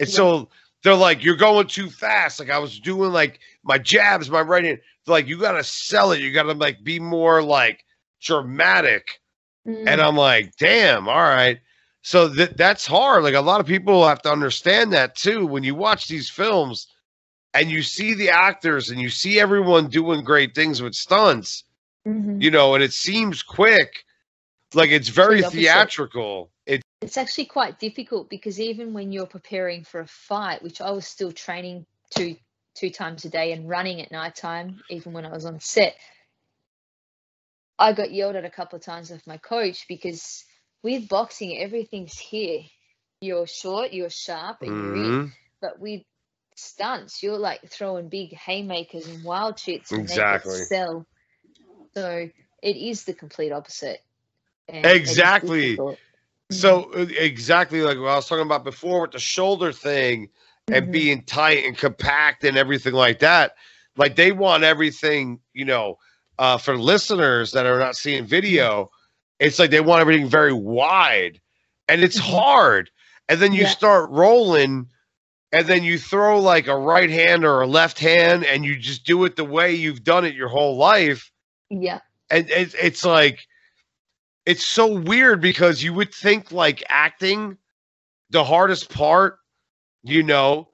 and yeah. so they're like, you're going too fast. Like I was doing like my jabs, my right hand. They're like, you gotta sell it. You gotta like be more like dramatic. Mm-hmm. And I'm like, damn, all right. So that that's hard. Like a lot of people have to understand that too. When you watch these films and you see the actors and you see everyone doing great things with stunts, mm-hmm. you know, and it seems quick, like it's very theatrical. It it's actually quite difficult because even when you're preparing for a fight, which I was still training two two times a day and running at night time, even when I was on set, I got yelled at a couple of times with my coach because with boxing everything's here. You're short, you're sharp, and you're mm-hmm. in. But with stunts, you're like throwing big haymakers and wild shits and exactly. sell. So it is the complete opposite. exactly. So uh, exactly like what I was talking about before with the shoulder thing and mm-hmm. being tight and compact and everything like that. Like they want everything, you know, uh, for listeners that are not seeing video, it's like they want everything very wide and it's mm-hmm. hard. And then you yeah. start rolling and then you throw like a right hand or a left hand and you just do it the way you've done it your whole life. Yeah. And it's, it's like, it's so weird because you would think like acting, the hardest part, you know,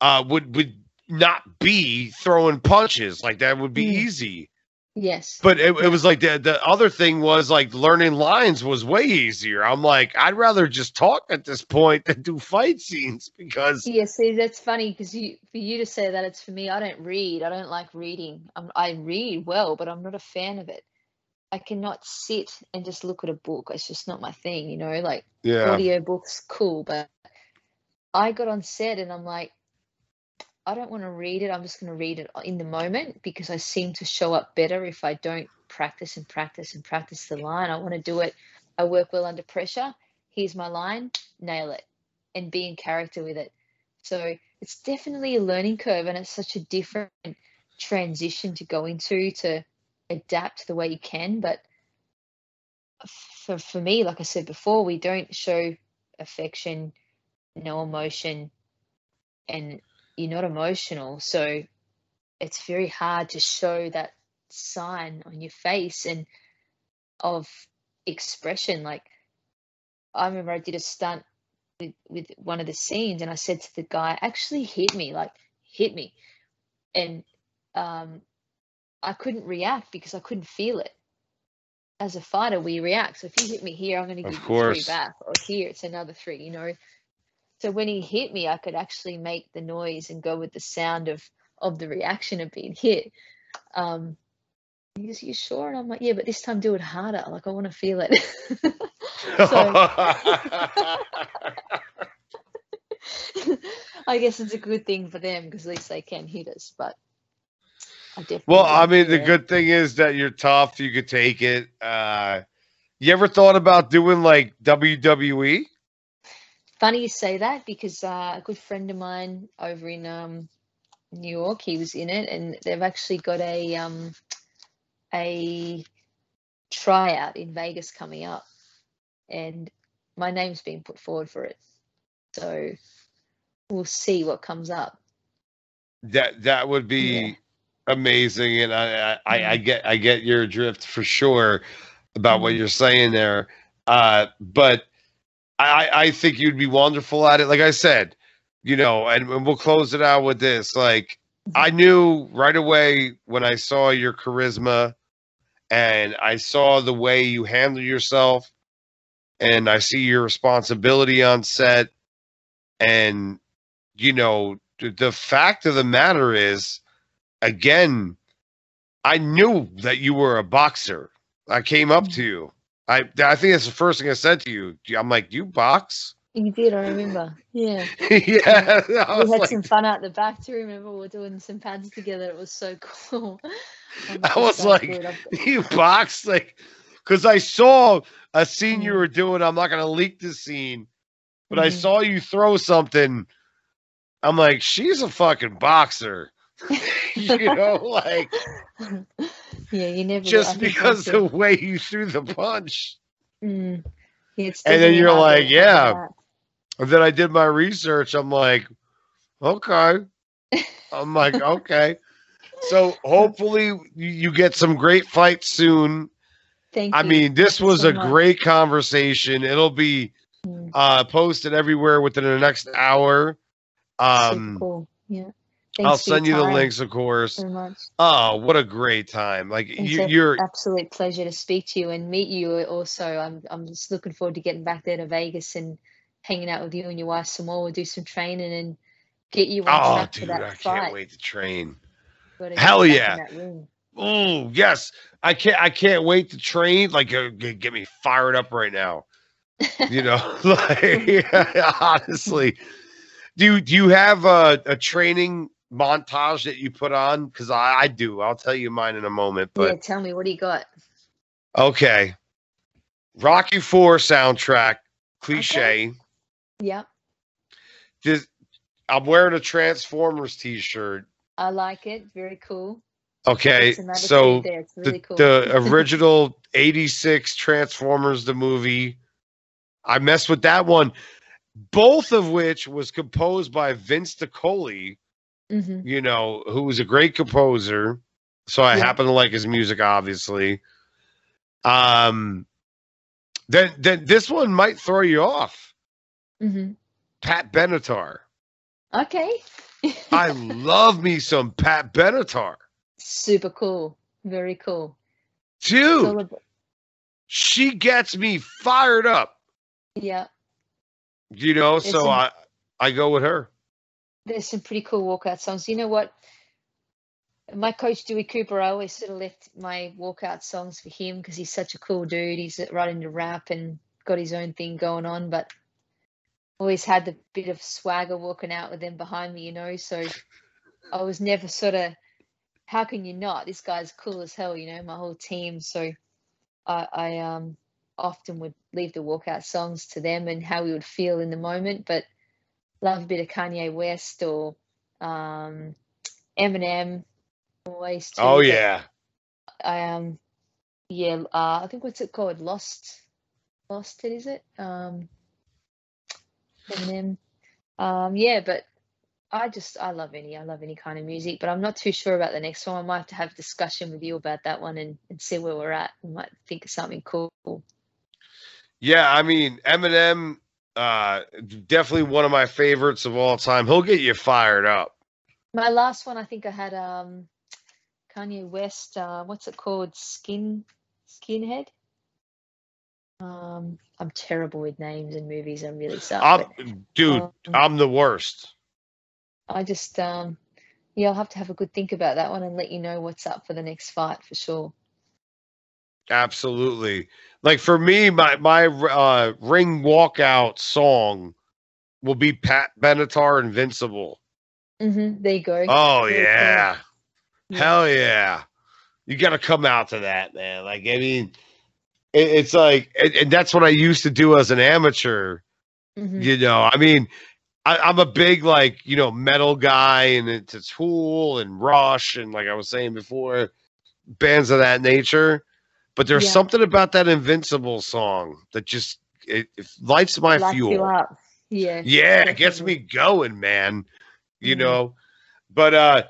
uh, would, would not be throwing punches. Like that would be mm. easy. Yes. But it, it was like the, the other thing was like learning lines was way easier. I'm like, I'd rather just talk at this point than do fight scenes because. Yeah, see, that's funny because you for you to say that it's for me. I don't read. I don't like reading. I'm, I read well, but I'm not a fan of it. I cannot sit and just look at a book. It's just not my thing, you know. Like yeah. audio books, cool, but I got on set and I'm like, I don't want to read it. I'm just going to read it in the moment because I seem to show up better if I don't practice and practice and practice the line. I want to do it. I work well under pressure. Here's my line, nail it, and be in character with it. So it's definitely a learning curve, and it's such a different transition to go into to adapt the way you can. But for, for me, like I said before, we don't show affection, no emotion, and you're not emotional. So it's very hard to show that sign on your face and of expression. Like I remember I did a stunt with, with one of the scenes and I said to the guy, actually hit me, like hit me. And um, I couldn't react because I couldn't feel it. As a fighter, we react. So if you hit me here, I'm going to give you three back, or here it's another three. You know, so when he hit me, I could actually make the noise and go with the sound of of the reaction of being hit. Um, he goes, "You sure?" And I'm like, "Yeah, but this time do it harder. Like I want to feel it." so I guess it's a good thing for them because at least they can hit us. But. Well, I mean, the good thing is that you're tough. You could take it. Uh, you ever thought about doing like WWE? funny you say that because uh, a good friend of mine over in um, New York, he was in it, and they've actually got a um, a tryout in Vegas coming up, and my name's being put forward for it. So we'll see what comes up. That that would be yeah. Amazing, and I, I, I, mm-hmm. get I get your drift for sure about mm-hmm. what you're saying there. Uh, but I, I think you'd be wonderful at it. Like I said, you know, and, and we'll close it out with this. Like I knew right away when I saw your charisma and I saw the way you handle yourself and I see your responsibility on set. And, you know, the fact of the matter is, again, I knew that you were a boxer. I came up to you I I think that's the first thing I said to you. I'm like, you box? You did, I remember. Yeah. yeah. we had like, some fun out the back too. Remember, we were doing some pads together. It was so cool. I was like, you box? Like, because I saw a scene you mm. were doing. I'm not going to leak the scene, but mm-hmm. I saw you throw something. I'm like, she's a fucking boxer. you know, like yeah, you never just because the way you threw the punch. Mm. And then you're like, yeah. And then I did my research. I'm like, okay. I'm like, okay. So hopefully you get some great fights soon. Thank I you. mean, this was so a much. great conversation. It'll be mm. uh, posted everywhere within the next hour. Um, so cool. Yeah. Thanks I'll send you the links, of course. Oh, what a great time! Like it's you, are absolute pleasure to speak to you and meet you. Also, I'm I'm just looking forward to getting back there to Vegas and hanging out with you and your wife some more. We'll do some training and get you on oh, dude, I fight. can't wait to train. Hell yeah! Oh yes, I can't. I can't wait to train. Like, uh, get me fired up right now. You know, like honestly, do do you have a, a training montage that you put on? Because I, I do. I'll tell you mine in a moment. But yeah, tell me what do you got? okay, Rocky Four soundtrack cliche. Yep. This, I'm wearing a Transformers T-shirt. I like it. Very cool. Okay, so. It's the, really cool. the original 86 Transformers the movie. I messed with that one. Both of which was composed by Vince DiCola, Mhm. you know, who was a great composer. So I Yeah. happen to like his music, obviously. Um then then this one might throw you off. Mhm. Pat Benatar. Okay. I love me some Pat Benatar. Super cool. Very cool. Dude, she gets me fired up. yeah. You know, It's so a- I I go with her. There's some pretty cool walkout songs. You know what? My coach Dewey Cooper, I always sort of left my walkout songs for him because he's such a cool dude. He's right into rap and got his own thing going on, but always had the bit of swagger walking out with them behind me, you know. So I was never sort of, how can you not? This guy's cool as hell, you know. My whole team. So I, I um often would leave the walkout songs to them and how we would feel in the moment, but love a bit of Kanye West or um, Eminem always too. Oh yeah. I um yeah, uh, I think what's it called? Lost Lost it is it? Um Eminem. Um yeah, but I just I love any I love any kind of music, but I'm not too sure about the next one. I might have to have a discussion with you about that one and, and see where we're at. We might think of something cool. Yeah, I mean Eminem uh definitely one of my favorites of all time. He'll get you fired up. My last one, I think I had um Kanye West. Uh, what's it called? Skin Skinhead. Um, I'm terrible with names and movies. I'm really sorry. I'm dude, um, I'm the worst. I just um, yeah, I'll have to have a good think about that one and let you know what's up for the next fight for sure. Absolutely. Like for me, my my uh ring walkout song will be Pat Benatar Invincible. Mm-hmm, there you go. Oh yeah. Hell yeah. You got to come out to that, man. Like, I mean, it, it's like, and, and that's what I used to do as an amateur. Mhm. You know, I mean, I, I'm a big, like, you know, metal guy and it's a Tool and Rush and, like I was saying before, bands of that nature. But there's Yeah. something about that Invincible song that just, it, it lights my Lights fuel. Yeah. Yeah, it gets me going, man. You Mhm. know, but uh,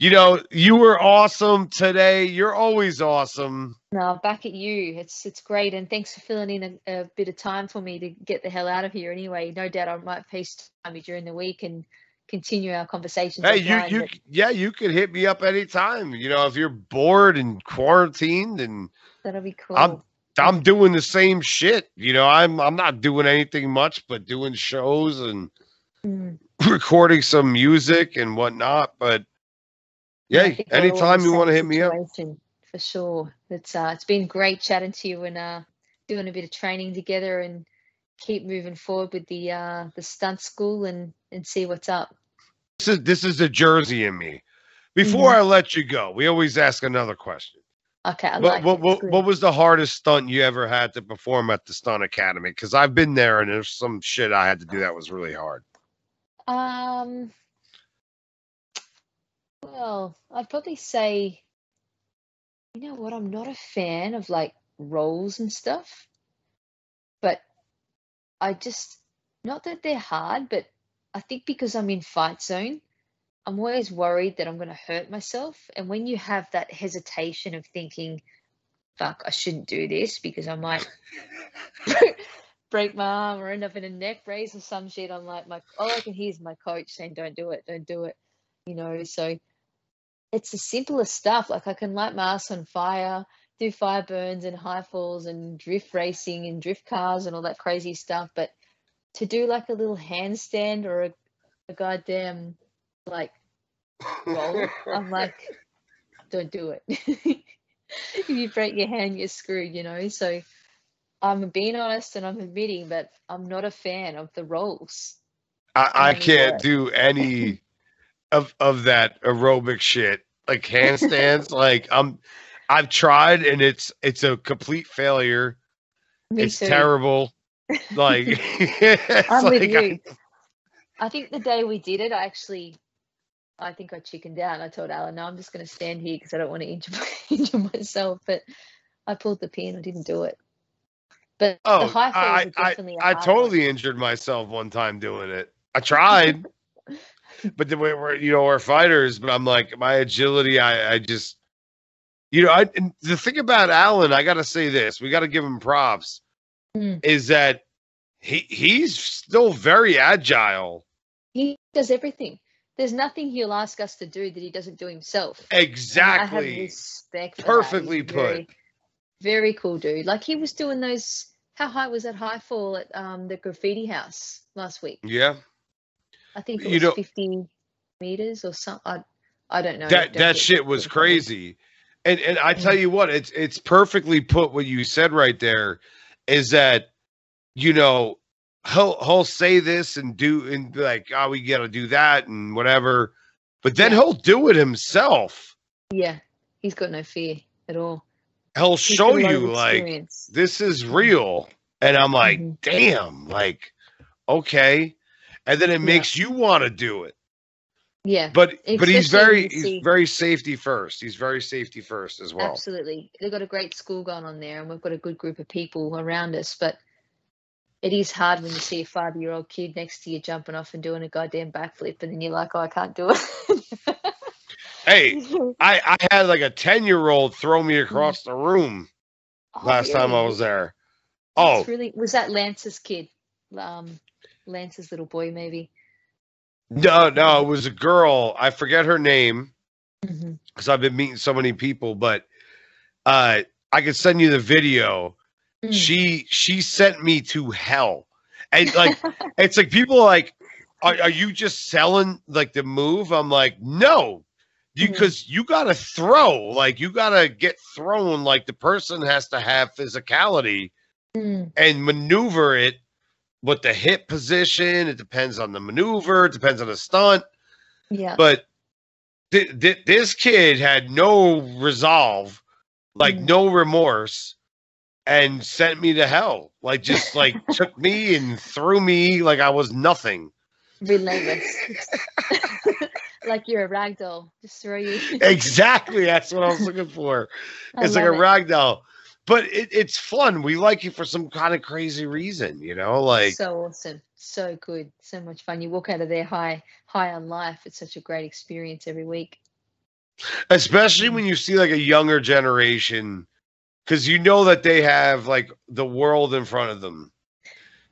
you know, you were awesome today. You're always awesome. No, back at you. It's it's great, and thanks for filling in a, a bit of time for me to get the hell out of here. Anyway, no doubt I might FaceTime you during the week and continue our conversation. Hey, you you but yeah, you could hit me up anytime. You know, if you're bored and quarantined and that'll be cool. I'm I'm doing the same shit. You know, I'm I'm not doing anything much but doing shows and Mm. recording some music and whatnot. But Yeah, yeah, think we're all in the anytime you want to hit me up. for sure. It's uh, it's been great chatting to you and uh, doing a bit of training together and keep moving forward with the uh, the stunt school and and see what's up. This is this is the Jersey in me. Before Mm-hmm. I let you go, we always ask another question. Okay, I What, like what, what, what was the hardest stunt you ever had to perform at the Stunt Academy? Because I've been there and there's some shit I had to do that was really hard. Um, well, I'd probably say, you know what, I'm not a fan of like roles and stuff, but I just, not that they're hard, but I think because I'm in fight zone, I'm always worried that I'm going to hurt myself. And when you have that hesitation of thinking, fuck, I shouldn't do this because I might break my arm or end up in a neck brace or some shit. I'm like, my all I can hear is my coach saying, "Don't do it, don't do it," you know. So it's the simplest stuff. Like I can light my ass on fire, do fire burns and high falls and drift racing and drift cars and all that crazy stuff. But to do like a little handstand or a, a goddamn like roll, I'm like, don't do it. if you break your hand, you're screwed, you know. So I'm being honest and I'm admitting that I'm not a fan of the rolls. I, I can't do any of of that aerobic shit, like handstands. like I'm, I've tried and it's it's a complete failure. Me it's too. terrible. Like I'm with like you. I think the day we did it, I actually, I think I chickened out. and I told Alan, "No, I'm just going to stand here because I don't want to injure, injure myself." But I pulled the pin. I didn't do it. But Oh, the high I, I, I totally one. injured myself one time doing it. I tried, but then we we're, you know, we're fighters. But I'm like, my agility, I, I just, you know, I. And the thing about Alan, I got to say this: we got to give him props. Mm. Is that he he's still very agile. He does everything. There's nothing he'll ask us to do that he doesn't do himself. And I have Exactly. respect. For Perfectly put. Very, very cool dude. Like he was doing those. How high was that high fall at um, the graffiti house last week? Yeah. I think it You was know- 50 meters or something. I, I don't know. that Don't that shit was crazy and and i tell Mm. you what it's it's perfectly put what you said right there is that you know he'll he'll say this and do and be like oh we gotta do that and whatever but then Yeah. he'll do it himself Yeah, he's got no fear at all. he'll He's show got a lot of you like this is real and i'm like Mhm. damn like okay and then it Yeah. makes you want to do it Yeah, but but he's very he's very safety first he's very safety first as well absolutely. They've got a great school going on there, and we've got a good group of people around us. But it is hard when you see a five-year-old kid next to you jumping off and doing a goddamn backflip, and then you're like, "Oh, I can't do it." hey I, I had like a 10 year old throw me across the room Oh, last time I was there. That's Oh, really was that Lance's kid, um, Lance's little boy, maybe. no, no, it was a girl. I forget her name because I've been meeting so many people, but uh, I could send you the video. Mm. She she sent me to hell. And like it's like people are like, are, are you just selling like the move? I'm like, no. Because you gotta throw, like you gotta get thrown, like the person has to have physicality. Mm, and maneuver it with the hip position. It depends on the maneuver, it depends on the stunt. yeah. But th- th- this kid had no resolve, like Mm. no remorse, and sent me to hell. Like just like took me and threw me like I was nothing. relentless. like you're a rag doll. Just throw you. Exactly, that's what I was looking for. I it's like a it. rag doll. But it, it's fun. We like you for some kind of crazy reason, you know? Like so awesome, so good, so much fun. You walk out of there high, high on life. It's such a great experience every week. especially when you see like a younger generation because you know that they have like the world in front of them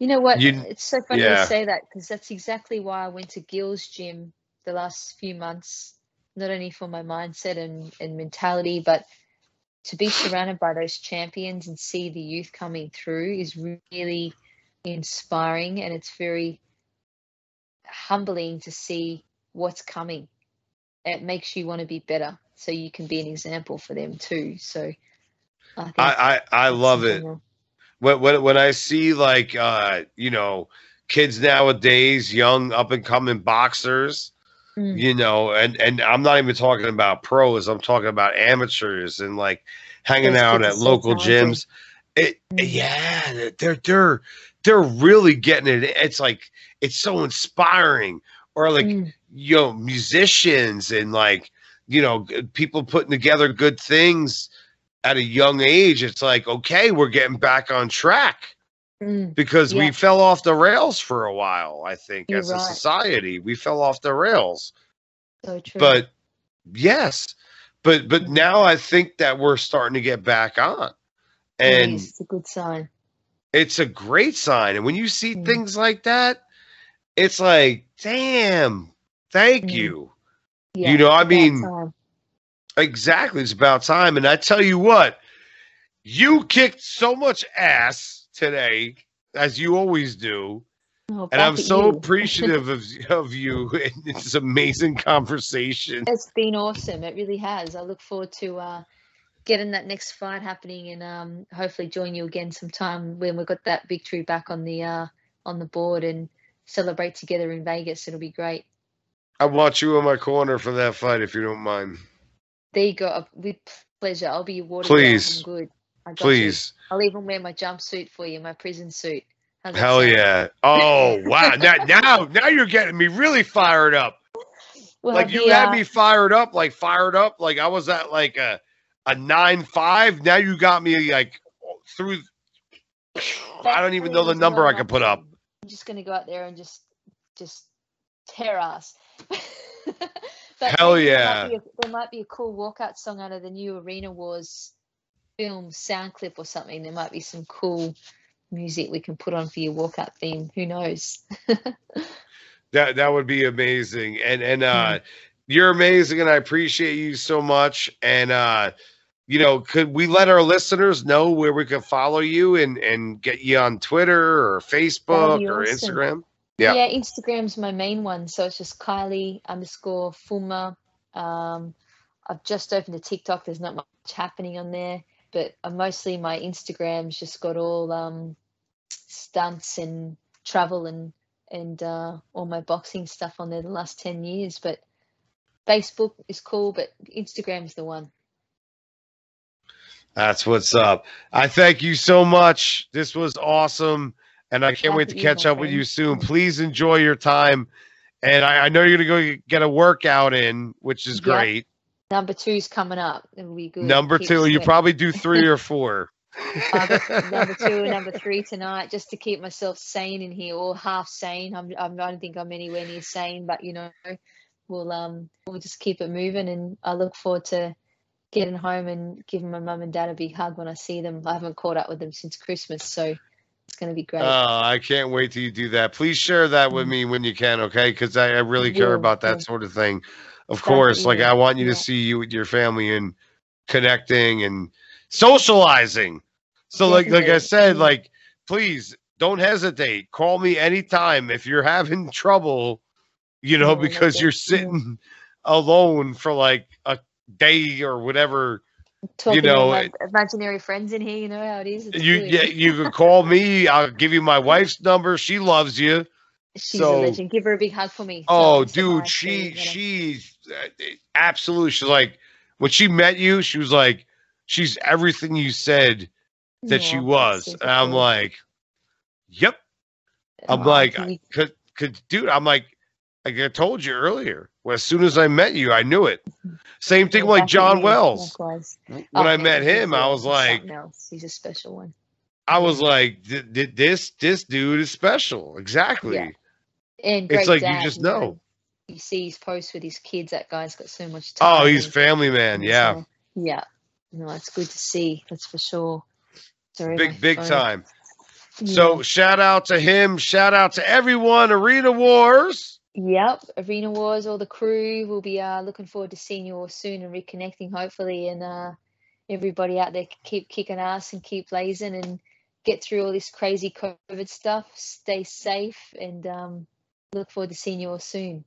You know what? You- it's so funny yeah. to say that because that's exactly why I went to Gill's gym the last few months. Not only for my mindset and, and mentality, but to be surrounded by those champions and see the youth coming through is really inspiring and it's very humbling to see what's coming. It makes you want to be better so you can be an example for them too. So I i i, I love it when, when when i see like uh you know kids nowadays young up and coming boxers Mm. you know and and i'm not even talking about pros i'm talking about amateurs and like hanging Those out at local talented. gyms it Mm. yeah they're they're they're really getting it it's like it's so inspiring or like Mm. you know musicians and like you know people putting together good things at a young age it's like okay we're getting back on track Mm. because we fell off the rails for a while i think You're as a society we fell off the rails So true. but yes but but Mhm. now i think that we're starting to get back on and it's a good sign. it's a great sign and when you see Mm. things like that it's like damn thank Mm. you Yeah, know, I mean, time. Exactly. It's about time. And I tell you what, you kicked so much ass today, as you always do. Oh, And I'm so you. appreciative of, of you in this amazing conversation. It's been awesome. It really has. I look forward to uh, getting that next fight happening and um, hopefully join you again sometime when we've got that victory back on the uh, on the board and celebrate together in Vegas. It'll be great. I want you in my corner for that fight if you don't mind. There you go. With pleasure. I'll be your water. Please. I'm good. I got Please. You. I'll even wear my jumpsuit for you, my prison suit. How's Hell yeah. Oh wow. now now now you're getting me really fired up. We'll like you had me fired up, like fired up. Like I was at like a a nine five. Now you got me like through I don't even know the number I can put up. I'm just gonna go out there and just just tear ass. But Hell maybe there yeah. might, a, there might be a cool walkout song out of the new Arena Wars film sound clip or something. There might be some cool music we can put on for your walkout theme. Who knows? That that would be amazing. And and uh Mm-hmm. you're amazing and I appreciate you so much. And uh you know, could we let our listeners know where we can follow you and and get you on Twitter or Facebook or awesome. Instagram? Yeah. Yeah. Instagram's my main one. So it's just Kylie underscore Fulmer. Um, I've just opened a TikTok. There's not much happening on there, but uh, mostly my Instagram's just got all um, stunts and travel and and uh, all my boxing stuff on there the last 10 years. But Facebook is cool, but Instagram's the one. That's what's up. I thank you so much. This was awesome. And I can't wait to catch up with you soon. Please enjoy your time. And I, I know you're going to go get a workout in, which is Yep. great. Number two's coming up. It'll be good. Number two, you probably do three or four. Number two or number three tonight, just to keep myself sane in here, or half sane. I'm, I'm I don't think I'm anywhere near sane, but you know, we'll um we'll just keep it moving, and I look forward to getting home and giving my mum and dad a big hug when I see them. I haven't caught up with them since Christmas, so it's going to be great. Oh, I can't wait till you do that. Please share that with Mm. me when you can, okay? Because I, I really care about that sort of thing. Of course, like I want you to see you with your family and connecting and socializing. So, like, like I said, like, please don't hesitate. Call me anytime if you're having trouble. You know, because you're sitting alone for like a day or whatever. Talking know, imaginary friends in here, you know how it is. It's You good. yeah, you can call me. I'll give you my wife's number. She loves you. She's so- a legend. Give her a big hug for me. Oh, Tell her I said hi dude, she she's uh, absolutely. She's like when she met you, she was like, she's everything you said that she was. And I'm cool. like, yep. I'm Aw, like, you- cause, cause, dude, I'm like, like I told you earlier. Well, as soon as I met you, I knew it. Same thing like John Wells. likewise. When Oh, I met him, I was like, he's a special one. I was like, th- th- this this dude is special. Exactly. And It's like dad, you just know. You see his posts with his kids. That guy's got so much time. Oh, he's family man. Yeah, so- yeah. No, it's good to see. That's for sure. Sorry, big big phone- time. Yeah. So shout out to him. Shout out to everyone. Arena Wars. Yep, Arena Wars, all the crew will be uh, looking forward to seeing you all soon and reconnecting, hopefully. And uh, everybody out there, keep kicking ass and keep blazing and get through all this crazy COVID stuff. Stay safe and um, look forward to seeing you all soon.